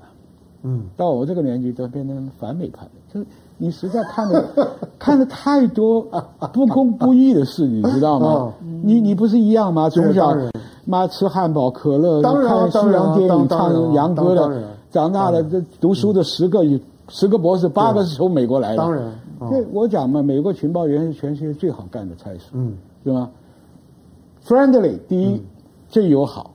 嗯，到我这个年纪都变成反美派的，就是。你实在看了 看了太多不公不义的事，你知道吗？哦、你你不是一样吗？从小妈吃汉堡、可乐，当看西洋电影、唱洋歌的，长大了这读书的十个有，十个博士，八个是从美国来的。当然，这、哦、我讲嘛，美国情报员是全世界最好干的差事，嗯，是吗？Friendly，第一、嗯、最友好。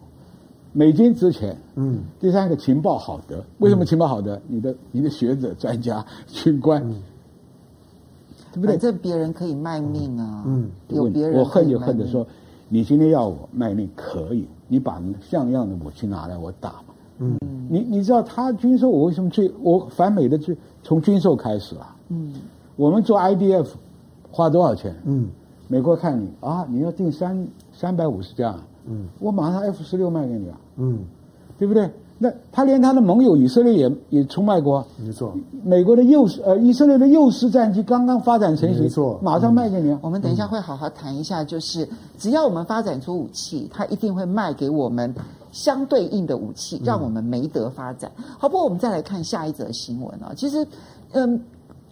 美金值钱，嗯，第三个情报好得，为什么情报好得？嗯、你的你的学者、专家、军官，嗯、对不对？这别人可以卖命啊，嗯，有别人我恨就恨的说，你今天要我卖命可以，你把像样的武器拿来我打嘛，嗯，你你知道他军售我为什么最我反美的最从军售开始啊，嗯，我们做 IDF 花多少钱？嗯，美国看你啊，你要订三三百五十架。嗯，我马上 F 十六卖给你啊，嗯，对不对？那他连他的盟友以色列也也出卖过，没错。美国的幼狮呃，以色列的幼狮战机刚刚发展成型，没错，马上卖给你。我们等一下会好好谈一下，就是只要我们发展出武器，他一定会卖给我们相对应的武器，让我们没得发展。好，不过我们再来看下一则新闻啊，其实，嗯，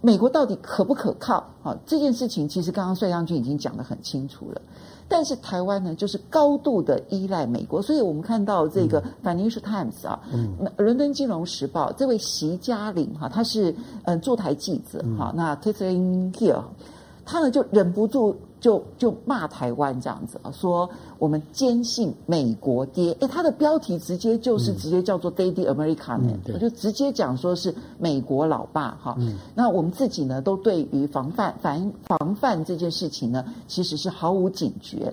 美国到底可不可靠？好，这件事情其实刚刚帅将军已经讲得很清楚了。但是台湾呢，就是高度的依赖美国，所以我们看到这个《Financial Times》啊，嗯，那《伦敦金融时报》这位席嘉玲哈，他是嗯驻台记者哈，那 Catherine Hill，他呢就忍不住。就就骂台湾这样子啊，说我们坚信美国爹，诶，他的标题直接就是直接叫做 Daddy America 呢，我就直接讲说是美国老爸哈。嗯、那我们自己呢，都对于防范防防范这件事情呢，其实是毫无警觉。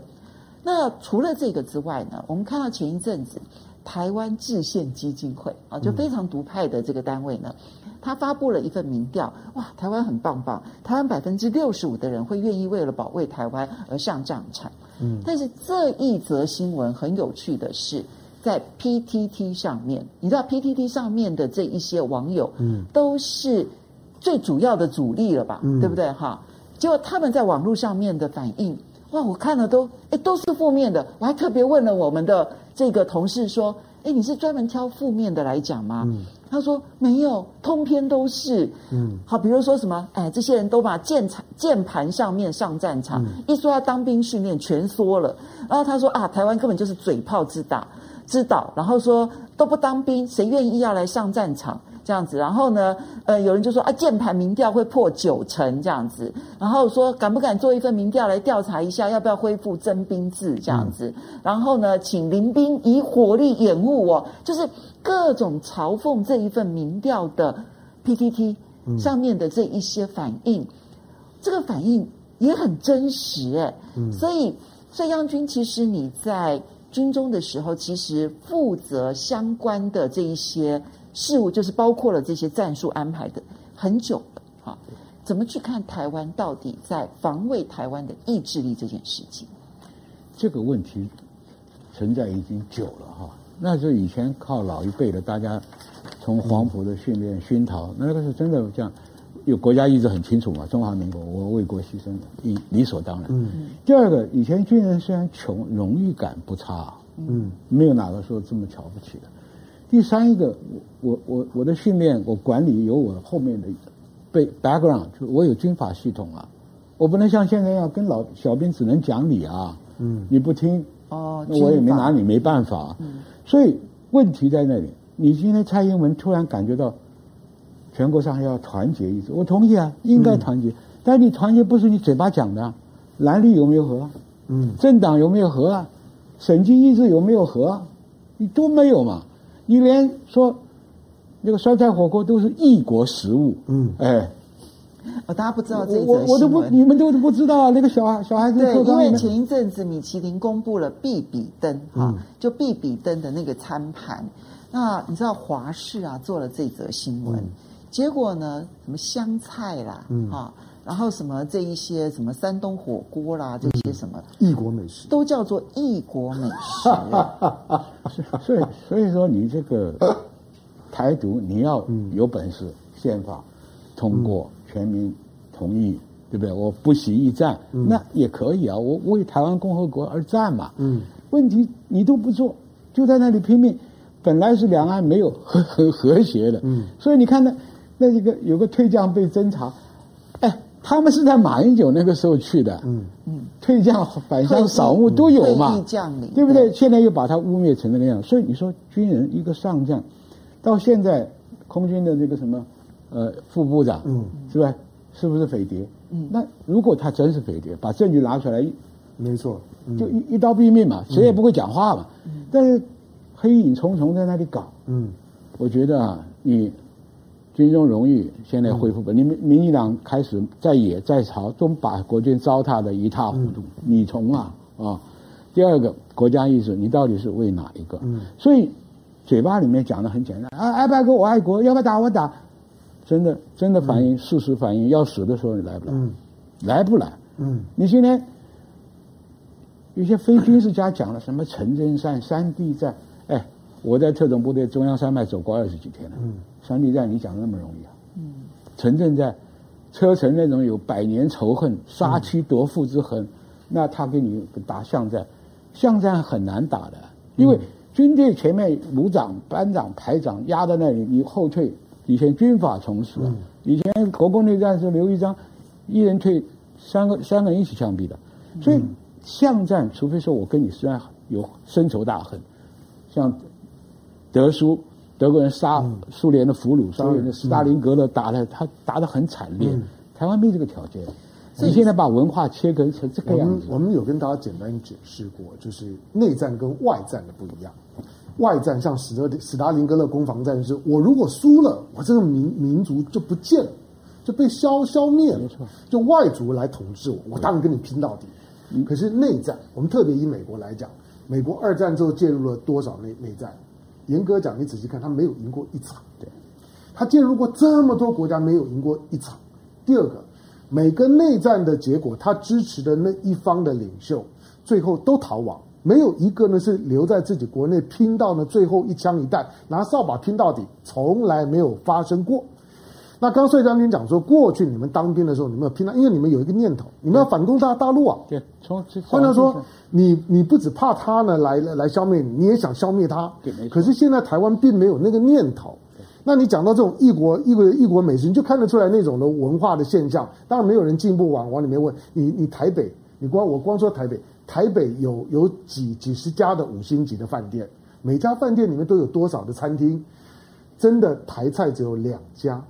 那除了这个之外呢，我们看到前一阵子台湾制宪基金会啊，就非常独派的这个单位呢，他发布了一份民调，哇，台湾很棒棒，台湾百分之六十五的人会愿意为了保卫台湾而上战场。嗯，但是这一则新闻很有趣的是，在 PTT 上面，你知道 PTT 上面的这一些网友，嗯，都是最主要的主力了吧？嗯，对不对？哈，结果他们在网络上面的反应，哇，我看了都，哎，都是负面的。我还特别问了我们的这个同事说，哎，你是专门挑负面的来讲吗？嗯。他说没有，通篇都是。嗯，好，比如说什么，哎，这些人都把键盘键盘上面上战场，嗯、一说要当兵训练全缩了。然后他说啊，台湾根本就是嘴炮之打，之岛。然后说都不当兵，谁愿意要来上战场？这样子，然后呢，呃，有人就说啊，键盘民调会破九成这样子，然后说敢不敢做一份民调来调查一下，要不要恢复征兵制这样子，嗯、然后呢，请林兵以火力掩护我，就是各种嘲讽这一份民调的 PPT 上面的这一些反应，嗯、这个反应也很真实哎，嗯、所以帅将军其实你在军中的时候，其实负责相关的这一些。事物就是包括了这些战术安排的很久的哈，怎么去看台湾到底在防卫台湾的意志力这件事情？这个问题存在已经久了哈，那是以前靠老一辈的大家从黄埔的训练熏陶，那个是真的这样，有国家意志很清楚嘛，中华民国我为国牺牲理理所当然。嗯。第二个，以前军人虽然穷，荣誉感不差，嗯，没有哪个说这么瞧不起的。第三一个，我我我的训练，我管理有我后面的背 background，就我有军法系统啊，我不能像现在要跟老小兵只能讲理啊，嗯，你不听哦，那我也没拿你没办法，嗯，所以问题在那里。你今天蔡英文突然感觉到全国上要团结一致，我同意啊，应该团结，嗯，但你团结不是你嘴巴讲的，蓝绿有没有和？嗯，政党有没有和啊？审计意志有没有和？你都没有嘛。你连说那个酸菜火锅都是异国食物，嗯，哎，哦，大家不知道这一则我我都不，你们都不知道啊。那个小孩小孩子对，因为前一阵子米其林公布了必比登哈，就必比登的那个餐盘，那你知道华氏啊做了这则新闻，结果呢，什么香菜啦，嗯。哈。然后什么这一些什么山东火锅啦，这些什么异国美食都叫做异国美食。所以所以说你这个台独你要有本事，宪法通过，全民同意，对不对？我不惜一战，那也可以啊。我为台湾共和国而战嘛。嗯。问题你都不做，就在那里拼命。本来是两岸没有 和和和谐的。嗯。所以你看那那一个有个退将被侦查。他们是在马英九那个时候去的，嗯嗯，退将返乡扫墓都有嘛，对不对？现在又把他污蔑成那个样，所以你说军人一个上将，到现在空军的那个什么呃副部长，嗯，是吧？是不是匪谍？嗯，那如果他真是匪谍，把证据拿出来，没错，就一一刀毙命嘛，谁也不会讲话嘛。但是黑影重重在那里搞，嗯，我觉得啊，你。军中荣誉现在恢复吧？你们民进党开始在野在朝，总把国军糟蹋的一塌糊涂。你从啊啊！第二个国家意识，你到底是为哪一个？所以嘴巴里面讲的很简单啊，爱不爱国我爱国，要不要打我打。真的真的反应，事实反映，要死的时候你来不来？来不来？嗯，你今天有些非军事家讲了什么陈真善山地战？哎，我在特种部队中央山脉走过二十几天了。嗯。山地战你讲的那么容易啊？嗯，城镇战，车臣那种有百年仇恨、杀妻夺妇之恨，嗯、那他给你打巷战，巷战很难打的，因为军队前面鲁长、班长、排长压在那里，你后退。以前军法重施，嗯、以前国共内战是刘一章一人退三个三个人一起枪毙的，所以巷战，除非说我跟你虽然有深仇大恨，像德苏。德国人杀苏联的俘虏，苏联的斯大林格勒打的，他打得很惨烈。台湾没这个条件，你现在把文化切割成这个样子。我们有跟大家简单解释过，就是内战跟外战的不一样。外战像史德史达林格勒攻防战，是我如果输了，我这个民民族就不见了，就被消消灭了。没错，就外族来统治我，我当然跟你拼到底。可是内战，我们特别以美国来讲，美国二战之后介入了多少内内战？严格讲，你仔细看，他没有赢过一场。对，他进入过这么多国家，没有赢过一场。第二个，每个内战的结果，他支持的那一方的领袖，最后都逃亡，没有一个呢是留在自己国内拼到呢最后一枪一弹，拿扫把拼到底，从来没有发生过。那刚帅将军讲说，过去你们当兵的时候，你们有拼到，因为你们有一个念头，你们要反攻大大陆啊。对，从换句话说，你你不只怕他呢来来来消灭你，你也想消灭他。对，没错。可是现在台湾并没有那个念头。那你讲到这种异国异国异国美食，你就看得出来那种的文化的现象。当然没有人进步往往里面问你，你台北，你光我光说台北，台北有有几几十家的五星级的饭店，每家饭店里面都有多少的餐厅？真的台菜只有两家。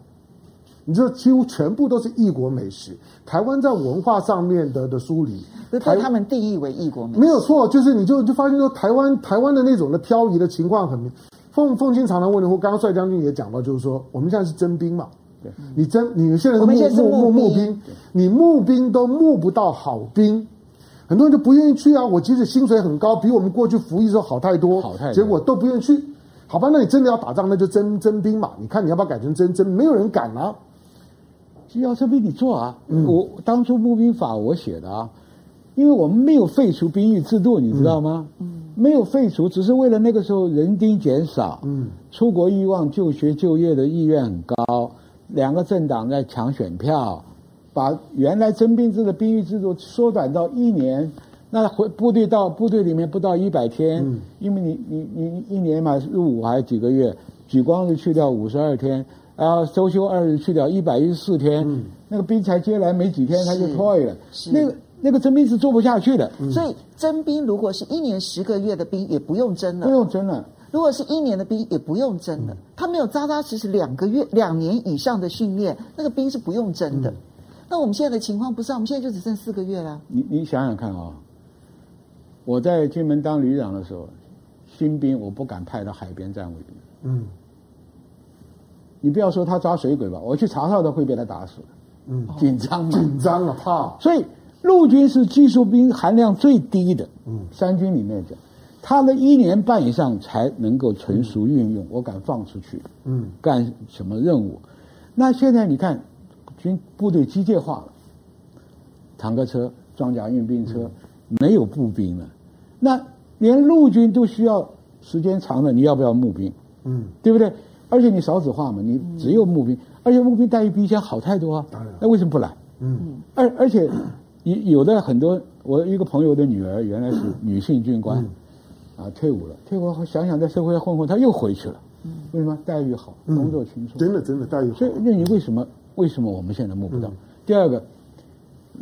你知道，几乎全部都是异国美食。台湾在文化上面的的梳理，被他们定义为异国美食，没有错。就是你就就发现说，台湾台湾的那种的漂移的情况很。凤凤青常常问的，或刚刚帅将军也讲到，就是说，我们现在是征兵嘛？对，你征你现在是募募募募兵，你募兵都募不到好兵，很多人就不愿意去啊。我即使薪水很高，比我们过去服役时候好太多，好太多，结果都不愿意去。好吧，那你真的要打仗，那就征征兵嘛。你看你要不要改成征征？没有人敢啊。要征兵你做啊！嗯、我当初募兵法我写的啊，因为我们没有废除兵役制度，你知道吗？嗯，没有废除，只是为了那个时候人丁减少，嗯，出国欲望、就学就业的意愿很高，两个政党在抢选票，把原来征兵制的兵役制度缩短到一年，那回部队到部队里面不到一百天，嗯，因为你你你一年嘛入伍还有几个月，举光日去掉五十二天。啊，周休二日去掉一百一十四天，嗯、那个兵才接来没几天他就退了。那个那个征兵是做不下去的。嗯、所以征兵如果是一年十个月的兵也不用征了，不用征了。如果是一年的兵也不用征了。嗯、他没有扎扎实实两个月、两年以上的训练，那个兵是不用征的。嗯、那我们现在的情况不是啊？我们现在就只剩四个月了。你你想想看啊、哦，我在金门当旅长的时候，新兵我不敢派到海边站卫兵。嗯。你不要说他抓水鬼吧，我去查哨的会被他打死。嗯，紧张嘛，紧张了，怕。所以陆军是技术兵含量最低的。嗯，三军里面讲，他的一年半以上才能够成熟运用，我敢放出去。嗯，干什么任务？那现在你看，军部队机械化了，坦克车、装甲运兵车，没有步兵了。那连陆军都需要时间长了，你要不要募兵？嗯，对不对？而且你少子化嘛，你只有募兵，嗯、而且募兵待遇比以前好太多啊。当然，那为什么不来？嗯，而而且有有的很多，我一个朋友的女儿原来是女性军官，嗯、啊，退伍了，退伍后想想在社会上混混，她又回去了。嗯，为什么待遇好，工作轻松？真的真的待遇好。所以那你为什么为什么我们现在募不到？嗯、第二个，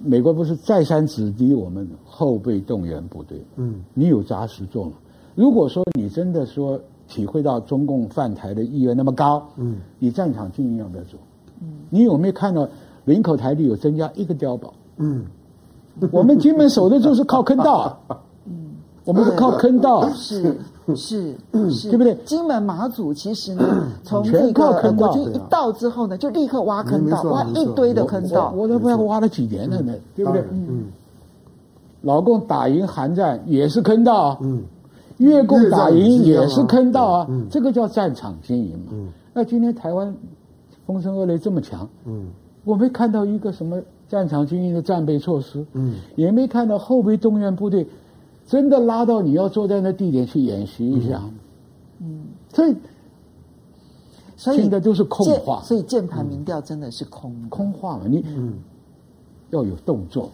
美国不是再三指敌我们后备动员部队？嗯，你有扎实做吗？如果说你真的说。体会到中共犯台的意愿那么高，嗯，你战场经营要不要做？嗯，你有没有看到林口台地有增加一个碉堡？嗯，我们金门守的就是靠坑道，嗯，我们是靠坑道，是是是，对不对？金门马祖其实呢，从这个国军一到之后呢，就立刻挖坑道，挖一堆的坑道，我都不知道挖了几年了呢，对不对？嗯，老共打赢韩战也是坑道，嗯。越共打赢也是坑道啊，嗯、这个叫战场经营嘛。嗯、那今天台湾风声恶劣这么强，嗯、我没看到一个什么战场经营的战备措施，嗯、也没看到后备动员部队真的拉到你要坐在那地点去演习一下。嗯，所以所以现在都是空话，所以键盘民调真的是空、嗯、空话嘛？你嗯。要有动作。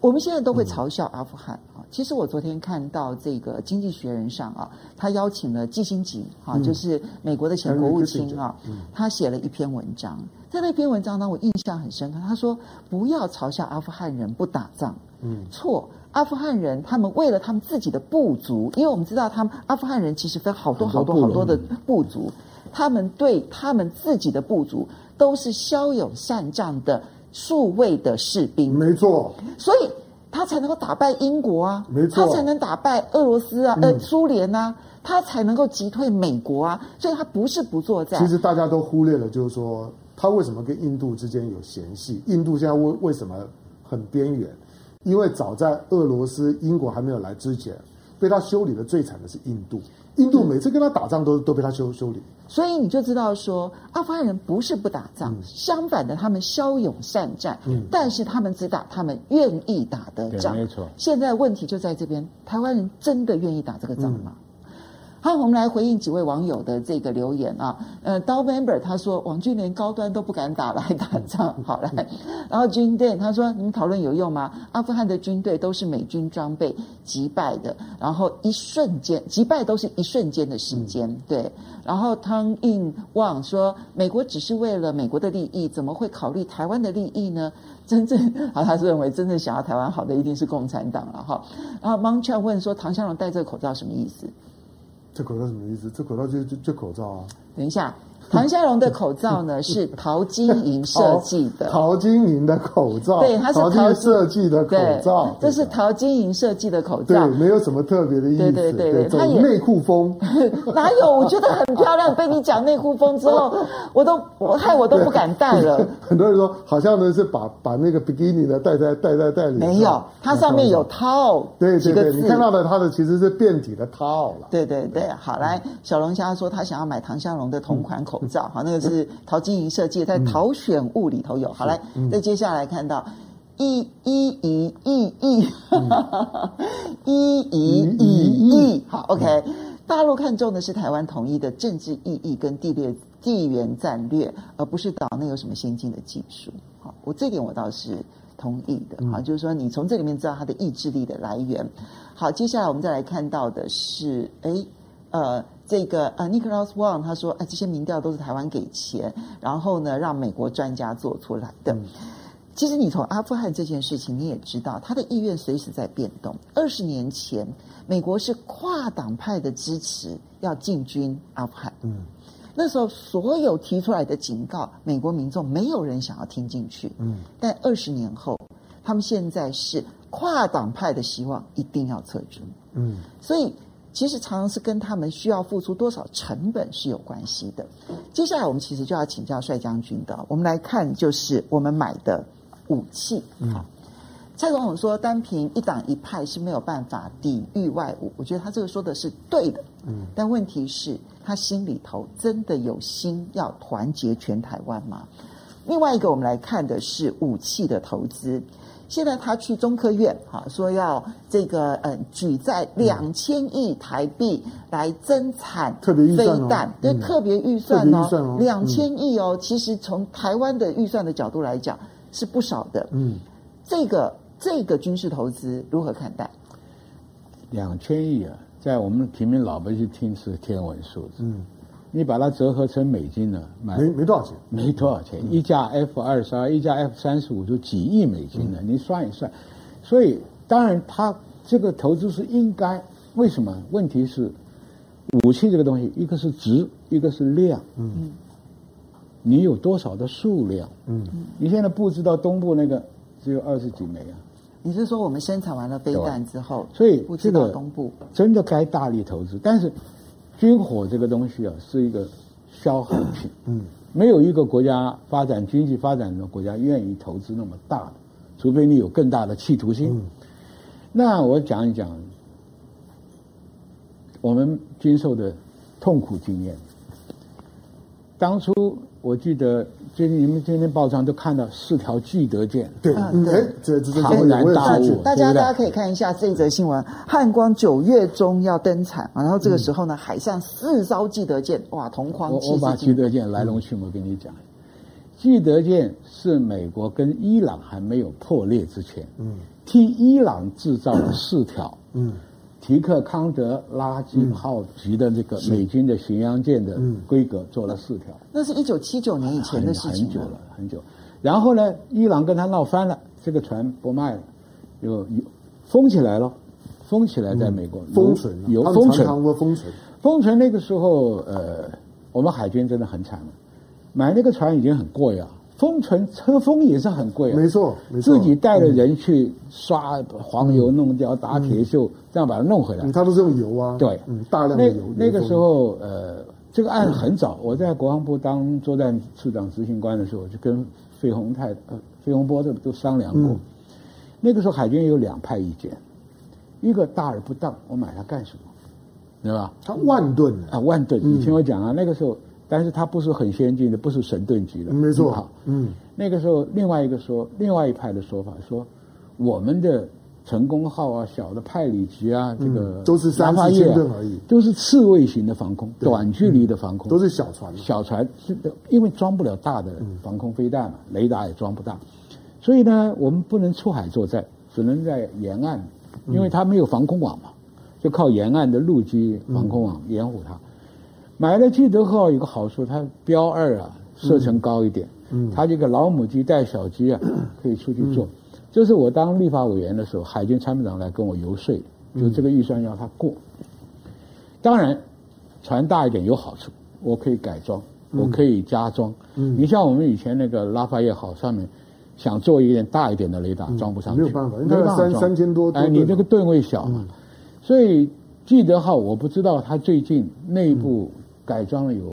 我们现在都会嘲笑阿富汗。啊，其实我昨天看到这个《经济学人》上啊，他邀请了季辛吉啊，就是美国的前国务卿啊，他写了一篇文章，在那篇文章呢，我印象很深刻。他说：“不要嘲笑阿富汗人不打仗，嗯，错，阿富汗人他们为了他们自己的部族，因为我们知道他们阿富汗人其实分好多好多好多的部族，他们对他们自己的部族都是骁勇善战的。”数位的士兵，没错，所以他才能够打败英国啊，没错，他才能打败俄罗斯啊，呃，苏联啊，他才能够击退美国啊，所以他不是不作战。其实大家都忽略了，就是说他为什么跟印度之间有嫌隙？印度现在为为什么很边缘？因为早在俄罗斯、英国还没有来之前，被他修理的最惨的是印度。印度每次跟他打仗都都被他修修理。所以你就知道说，阿富汗人不是不打仗，嗯、相反的，他们骁勇善战。嗯，但是他们只打他们愿意打的仗。没错。现在问题就在这边，台湾人真的愿意打这个仗吗？嗯好，我们来回应几位网友的这个留言啊。呃，刀 member 他说，网军连高端都不敢打来打仗，好来。然后军队他说，你们讨论有用吗？阿富汗的军队都是美军装备击败的，然后一瞬间击败都是一瞬间的时间，对。然后汤印旺说，美国只是为了美国的利益，怎么会考虑台湾的利益呢？真正啊，他是认为真正想要台湾好的一定是共产党了哈。然后 Monchan 问说，唐湘龙戴这个口罩什么意思？这口罩什么意思？这口罩就就就口罩啊！等一下。唐湘龙的口罩呢，是陶晶莹设计的。陶晶莹的口罩，对，它是陶晶莹设计的口罩。这是陶晶莹设计的口罩，对，没有什么特别的意思。对对对对，它也内裤风。哪有？我觉得很漂亮。被你讲内裤风之后，我都我害我都不敢戴了。很多人说，好像呢是把把那个比基尼的戴在戴在戴里。没有，它上面有套。对对对，你看到的它的其实是变体的套了。对对对，好来，小龙虾说他想要买唐香龙的同款口口罩哈，那个是陶晶莹设计，在陶选物里头有。好来，再接下来看到一一一一一，一一一 一，好，OK。大陆看重的是台湾统一的政治意义跟地略地缘战略，而不是岛内有什么先进的技术。好，我这点我倒是同意的。好，就是说你从这里面知道它的意志力的来源。好，接下来我们再来看到的是，哎，呃。这个呃，Nicholas Wang 他说，哎，这些民调都是台湾给钱，然后呢，让美国专家做出来的。嗯、其实你从阿富汗这件事情，你也知道他的意愿随时在变动。二十年前，美国是跨党派的支持要进军阿富汗，嗯，那时候所有提出来的警告，美国民众没有人想要听进去，嗯，但二十年后，他们现在是跨党派的希望一定要撤军，嗯，所以。其实常常是跟他们需要付出多少成本是有关系的。接下来我们其实就要请教帅将军的，我们来看就是我们买的武器。嗯，蔡总统说单凭一党一派是没有办法抵御外侮，我觉得他这个说的是对的。嗯，但问题是，他心里头真的有心要团结全台湾吗？另外一个，我们来看的是武器的投资。现在他去中科院，哈，说要这个嗯举债两千亿台币来增产飞弹，对，特别预算哦，两千亿哦。其实从台湾的预算的角度来讲是不少的。嗯，这个这个军事投资如何看待？两千亿啊，在我们平民老百姓听是天文数字。嗯。你把它折合成美金呢？买没没多少钱，没多少钱。一架 F 二十二，一架 F 三十五就几亿美金了。你算一算，所以当然它这个投资是应该。为什么？问题是武器这个东西，一个是值，一个是量。嗯，你有多少的数量？嗯，你现在布置到东部那个只有二十几枚啊。你是说我们生产完了飞弹之后，所以这个东部真的该大力投资，但是。军火这个东西啊，是一个消耗品。嗯，没有一个国家发展经济发展的国家愿意投资那么大的，除非你有更大的企图心。嗯，那我讲一讲我们经受的痛苦经验。当初我记得。最近你们今天报上都看到四条巨德舰，对，嗯，哎，这这这庞然大物，大家大家可以看一下这则新闻，汉光九月中要登场，然后这个时候呢，海上四艘巨德舰，哇，同框。我我把巨德舰来龙去脉跟你讲，巨德舰是美国跟伊朗还没有破裂之前，嗯，替伊朗制造了四条，嗯。提克康德拉基号级的这个美军的巡洋舰的规格做了四条，那是一九七九年以前的事情，很久了，很久。然后呢，伊朗跟他闹翻了，这个船不卖了，又封起来了，封起来在美国封存，有封存，封存。封存那个时候，呃，我们海军真的很惨了，买那个船已经很贵啊。封存车封也是很贵啊，没错，没错，自己带着人去刷黄油弄掉，打铁锈，这样把它弄回来。他都是用油啊，对，嗯，大量的油。那那个时候，呃，这个案很早，我在国防部当作战处长执行官的时候，就跟费洪泰、呃费洪波这都商量过。那个时候海军有两派意见，一个大而不当，我买它干什么？对吧？它万吨啊，万吨！你听我讲啊，那个时候，但是它不是很先进的，不是神盾级的，没错。好，嗯，那个时候另外一个说，另外一派的说法说，我们的成功号啊，小的派里级啊，这个都是三四千吨而已，都是刺猬型的防空，短距离的防空，都是小船，小船是因为装不了大的防空飞弹嘛，雷达也装不大，所以呢，我们不能出海作战，只能在沿岸，因为它没有防空网嘛。就靠沿岸的陆基防空网掩护它。买了基德号有个好处，它标二啊射程高一点，嗯，它这个老母鸡带小鸡啊可以出去做。这是我当立法委员的时候，海军参谋长来跟我游说，就这个预算要他过。当然，船大一点有好处，我可以改装，我可以加装。嗯，你像我们以前那个拉法叶号上面，想做一点大一点的雷达，装不上去，没有办法，因为三三千多，哎，你这个吨位小嘛。所以，基德号我不知道它最近内部改装的有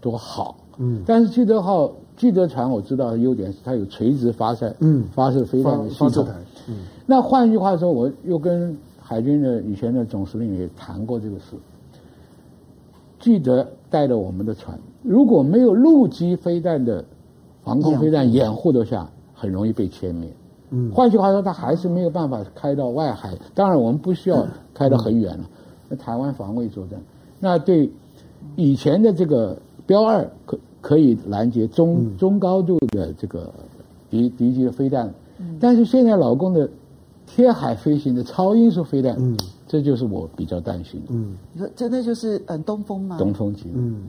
多好，嗯，但是基德号基德船我知道的优点是它有垂直发射，嗯，发射飞弹的系统，嗯，那换句话说，我又跟海军的以前的总司令也谈过这个事，基德带着我们的船，如果没有陆基飞弹的防空飞弹掩护的下，很容易被歼灭。嗯，换句话说，它还是没有办法开到外海。当然，我们不需要开到很远了。那台湾防卫作战，那对以前的这个标二可可以拦截中中高度的这个敌敌机的飞弹。但是现在老共的贴海飞行的超音速飞弹，嗯，这就是我比较担心的。嗯，你说真的就是嗯东风吗？东风级。嗯。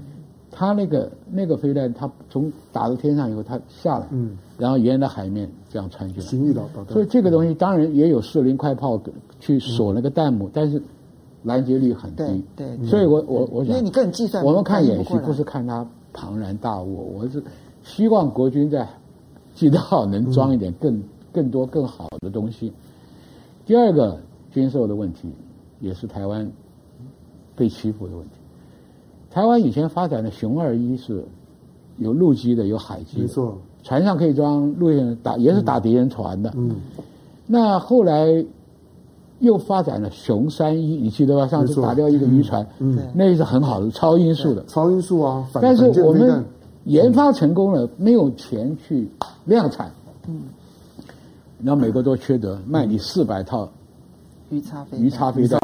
他那个那个飞弹，它从打到天上以后，它下来，嗯，然后沿着海面这样穿进来，行导导弹。所以这个东西当然也有四零快炮去锁那个弹幕，但是拦截率很低。对，所以我我我想，因为你个人计算，我们看演习不是看他庞然大物，我是希望国军在基德号能装一点更更多更好的东西。第二个军售的问题，也是台湾被欺负的问题。台湾以前发展的熊二一是有陆基的，有海基的，没错，船上可以装陆上打，也是打敌人船的。嗯，那后来又发展了雄三一，你记得吧？上次打掉一个渔船，嗯，那是很好的超音速的，超音速啊。但是我们研发成功了，没有钱去量产。嗯，然后美国多缺德，卖你四百套鱼叉飞鱼叉飞弹。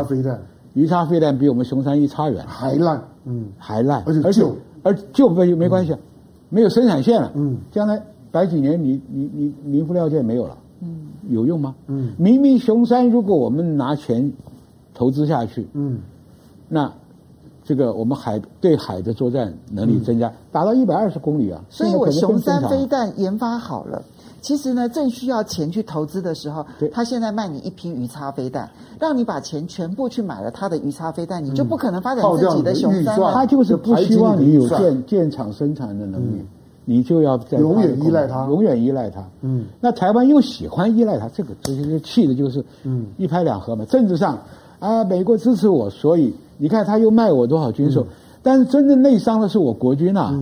鱼叉飞弹。比我们雄三一差远，还烂，嗯，还烂，而且而且而旧没没关系，嗯、没有生产线了，嗯，将来百几年你你你民夫料件没有了，嗯，有用吗？嗯，明明熊三如果我们拿钱投资下去，嗯，那这个我们海对海的作战能力增加，达、嗯、到一百二十公里啊，所以我熊三飞弹研发好了。其实呢，正需要钱去投资的时候，他现在卖你一批鱼叉飞弹，让你把钱全部去买了他的鱼叉飞弹，你就不可能发展自己的熊三了。他就是不希望你有建建厂生产的能力，你就要在永远依赖他，永远依赖他。嗯，那台湾又喜欢依赖他，这个这些气的就是嗯一拍两合嘛。政治上啊，美国支持我，所以你看他又卖我多少军售，但是真正内伤的是我国军呐。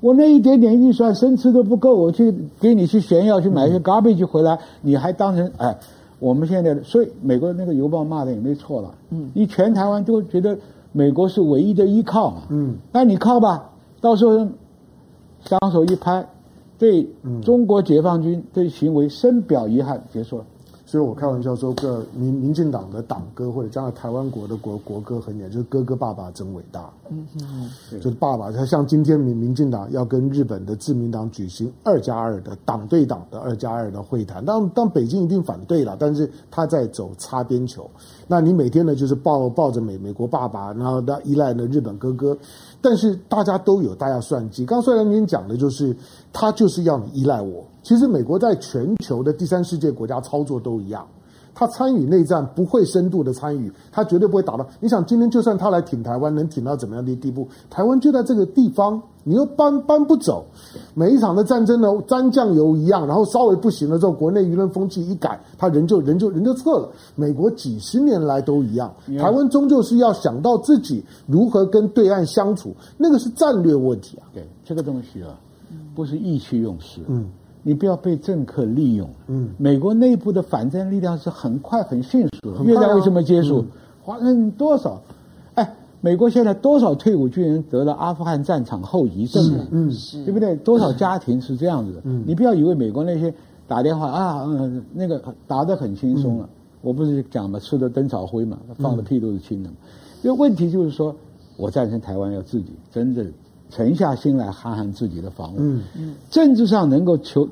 我那一点点预算，生吃都不够，我去给你去炫耀，去买一些 garbage 回来，你还当成哎？我们现在的，所以美国那个邮报骂的也没错了。嗯，你全台湾都觉得美国是唯一的依靠嘛。嗯，那你靠吧，到时候双手一拍，对中国解放军对行为深表遗憾，结束了。所以我开玩笑说，个民民进党的党歌或者将来台湾国的国国歌很简，就是哥哥爸爸真伟大。嗯嗯，就是爸爸，他像今天民民进党要跟日本的自民党举行二加二的党对党的二加二的会谈，当当北京一定反对了，但是他在走擦边球。那你每天呢，就是抱抱着美美国爸爸，然后他依赖呢日本哥哥，但是大家都有大家算计。刚刚帅良您讲的就是，他就是要你依赖我。其实美国在全球的第三世界国家操作都一样，他参与内战不会深度的参与，他绝对不会打到。你想，今天就算他来挺台湾，能挺到怎么样的地步？台湾就在这个地方，你又搬搬不走。每一场的战争呢，沾酱油一样，然后稍微不行了之后，国内舆论风气一改，他人就人就人就撤了。美国几十年来都一样，台湾终究是要想到自己如何跟对岸相处，那个是战略问题啊。对，这个东西啊，不是意气用事。嗯。你不要被政客利用。嗯，美国内部的反战力量是很快很迅速的。越战为什么结束？华人多少？哎，美国现在多少退伍军人得了阿富汗战场后遗症了？嗯，是，对不对？多少家庭是这样子的？嗯你不要以为美国那些打电话啊，嗯，那个打得很轻松了。我不是讲嘛，吃的灯草灰嘛，放的屁都是轻的嘛。因为问题就是说，我赞成台湾要自己真正沉下心来捍捍自己的防卫。嗯嗯，政治上能够求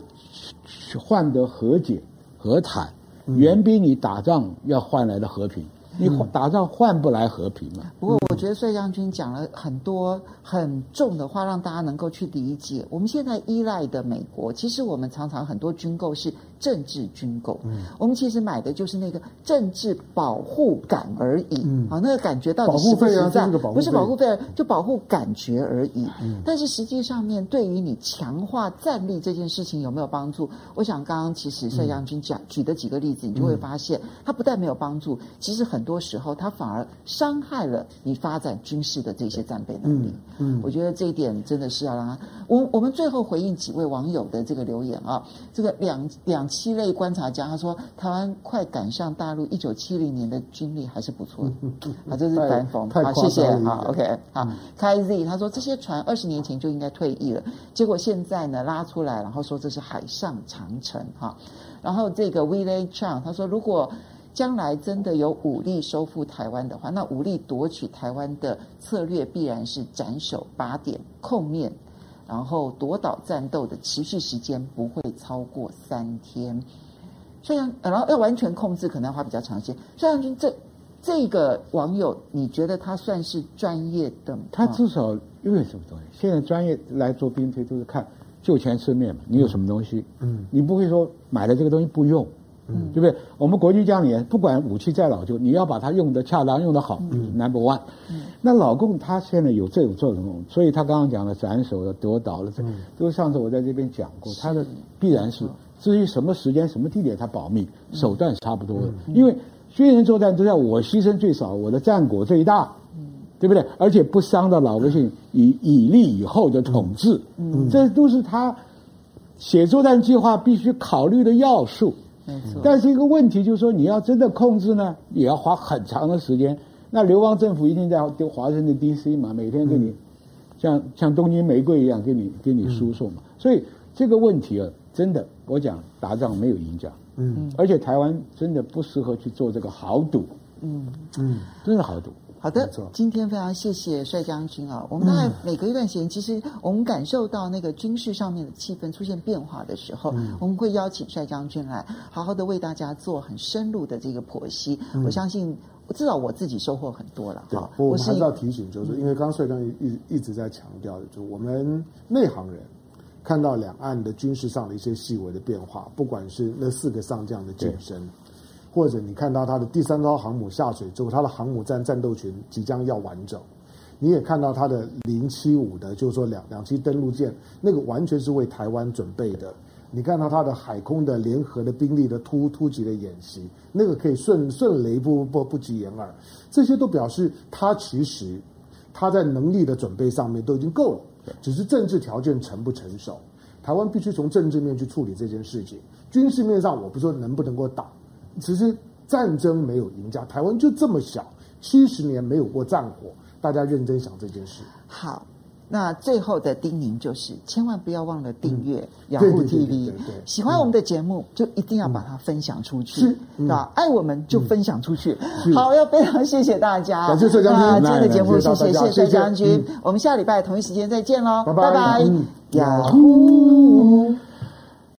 换得和解和谈，远比你打仗要换来的和平。你打仗换不来和平嘛？不过我觉得帅将军讲了很多很重的话，让大家能够去理解。我们现在依赖的美国，其实我们常常很多军购是政治军购，嗯，我们其实买的就是那个政治保护感而已，嗯，啊，那个感觉到底实不实在？不是保护费，就保护感觉而已。嗯，但是实际上面对于你强化战力这件事情有没有帮助？我想刚刚其实帅将军讲举的几个例子，你就会发现，它不但没有帮助，其实很。多时候，他反而伤害了你发展军事的这些战备能力。嗯，嗯我觉得这一点真的是要让他。我我们最后回应几位网友的这个留言啊，这个两两栖类观察家他说，台湾快赶上大陆一九七零年的军力还是不错的。啊，这是反讽。好，谢谢。好，OK。好，开、嗯、Z 他说这些船二十年前就应该退役了，结果现在呢拉出来，然后说这是海上长城哈。然后这个 Willie Chang 他说如果。将来真的有武力收复台湾的话，那武力夺取台湾的策略必然是斩首八点控面，然后夺岛战斗的持续时间不会超过三天。虽然，然后要完全控制可能要花比较长时间。孙将军，这这个网友，你觉得他算是专业的吗？他至少因为什么东西？现在专业来做兵推都是看就钱吃面嘛，你有什么东西？嗯，你不会说买了这个东西不用。嗯，对不对？我们国军将领不管武器再老旧，你要把它用得恰当、用得好，嗯，Number one。嗯，那老共他现在有这种作用，所以他刚刚讲了斩首了夺岛了，这都上次我在这边讲过，他的必然是至于什么时间、什么地点，他保密，手段是差不多的。因为军人作战都要我牺牲最少，我的战果最大，嗯，对不对？而且不伤到老百姓，以以利以后的统治，嗯，这都是他写作战计划必须考虑的要素。没错，但是一个问题就是说，你要真的控制呢，也要花很长的时间。那流亡政府一定在华盛顿 D.C. 嘛，每天给你像像东京玫瑰一样给你给你输送嘛。所以这个问题啊，真的，我讲打仗没有赢家，嗯，而且台湾真的不适合去做这个豪赌，嗯嗯，真的豪赌。好的，今天非常谢谢帅将军啊！我们大概每隔一段时间，其实我们感受到那个军事上面的气氛出现变化的时候，嗯、我们会邀请帅将军来，好好的为大家做很深入的这个剖析。嗯、我相信，至少我自己收获很多了。对，我们还是要提醒，就是因为刚刚帅将军一一直在强调的，就是我们内行人看到两岸的军事上的一些细微的变化，不管是那四个上将的晋升。或者你看到他的第三艘航母下水之后，他的航母战战斗群即将要完整，你也看到他的零七五的，就是说两两栖登陆舰，那个完全是为台湾准备的。你看到他的海空的联合的兵力的突突击的演习，那个可以顺顺雷不不不及掩耳，这些都表示他其实他在能力的准备上面都已经够了，只是政治条件成不成熟。台湾必须从政治面去处理这件事情，军事面上我不说能不能够打。其实战争没有赢家，台湾就这么小，七十年没有过战火，大家认真想这件事。好，那最后的叮咛就是，千万不要忘了订阅雅虎 TV，喜欢我们的节目就一定要把它分享出去，是、嗯、吧？爱我们就分享出去。嗯、好，要非常谢谢大家，感谢帅将军。今天的节目谢谢谢谢帅将军，我们下礼拜同一时间再见喽，拜拜。雅虎。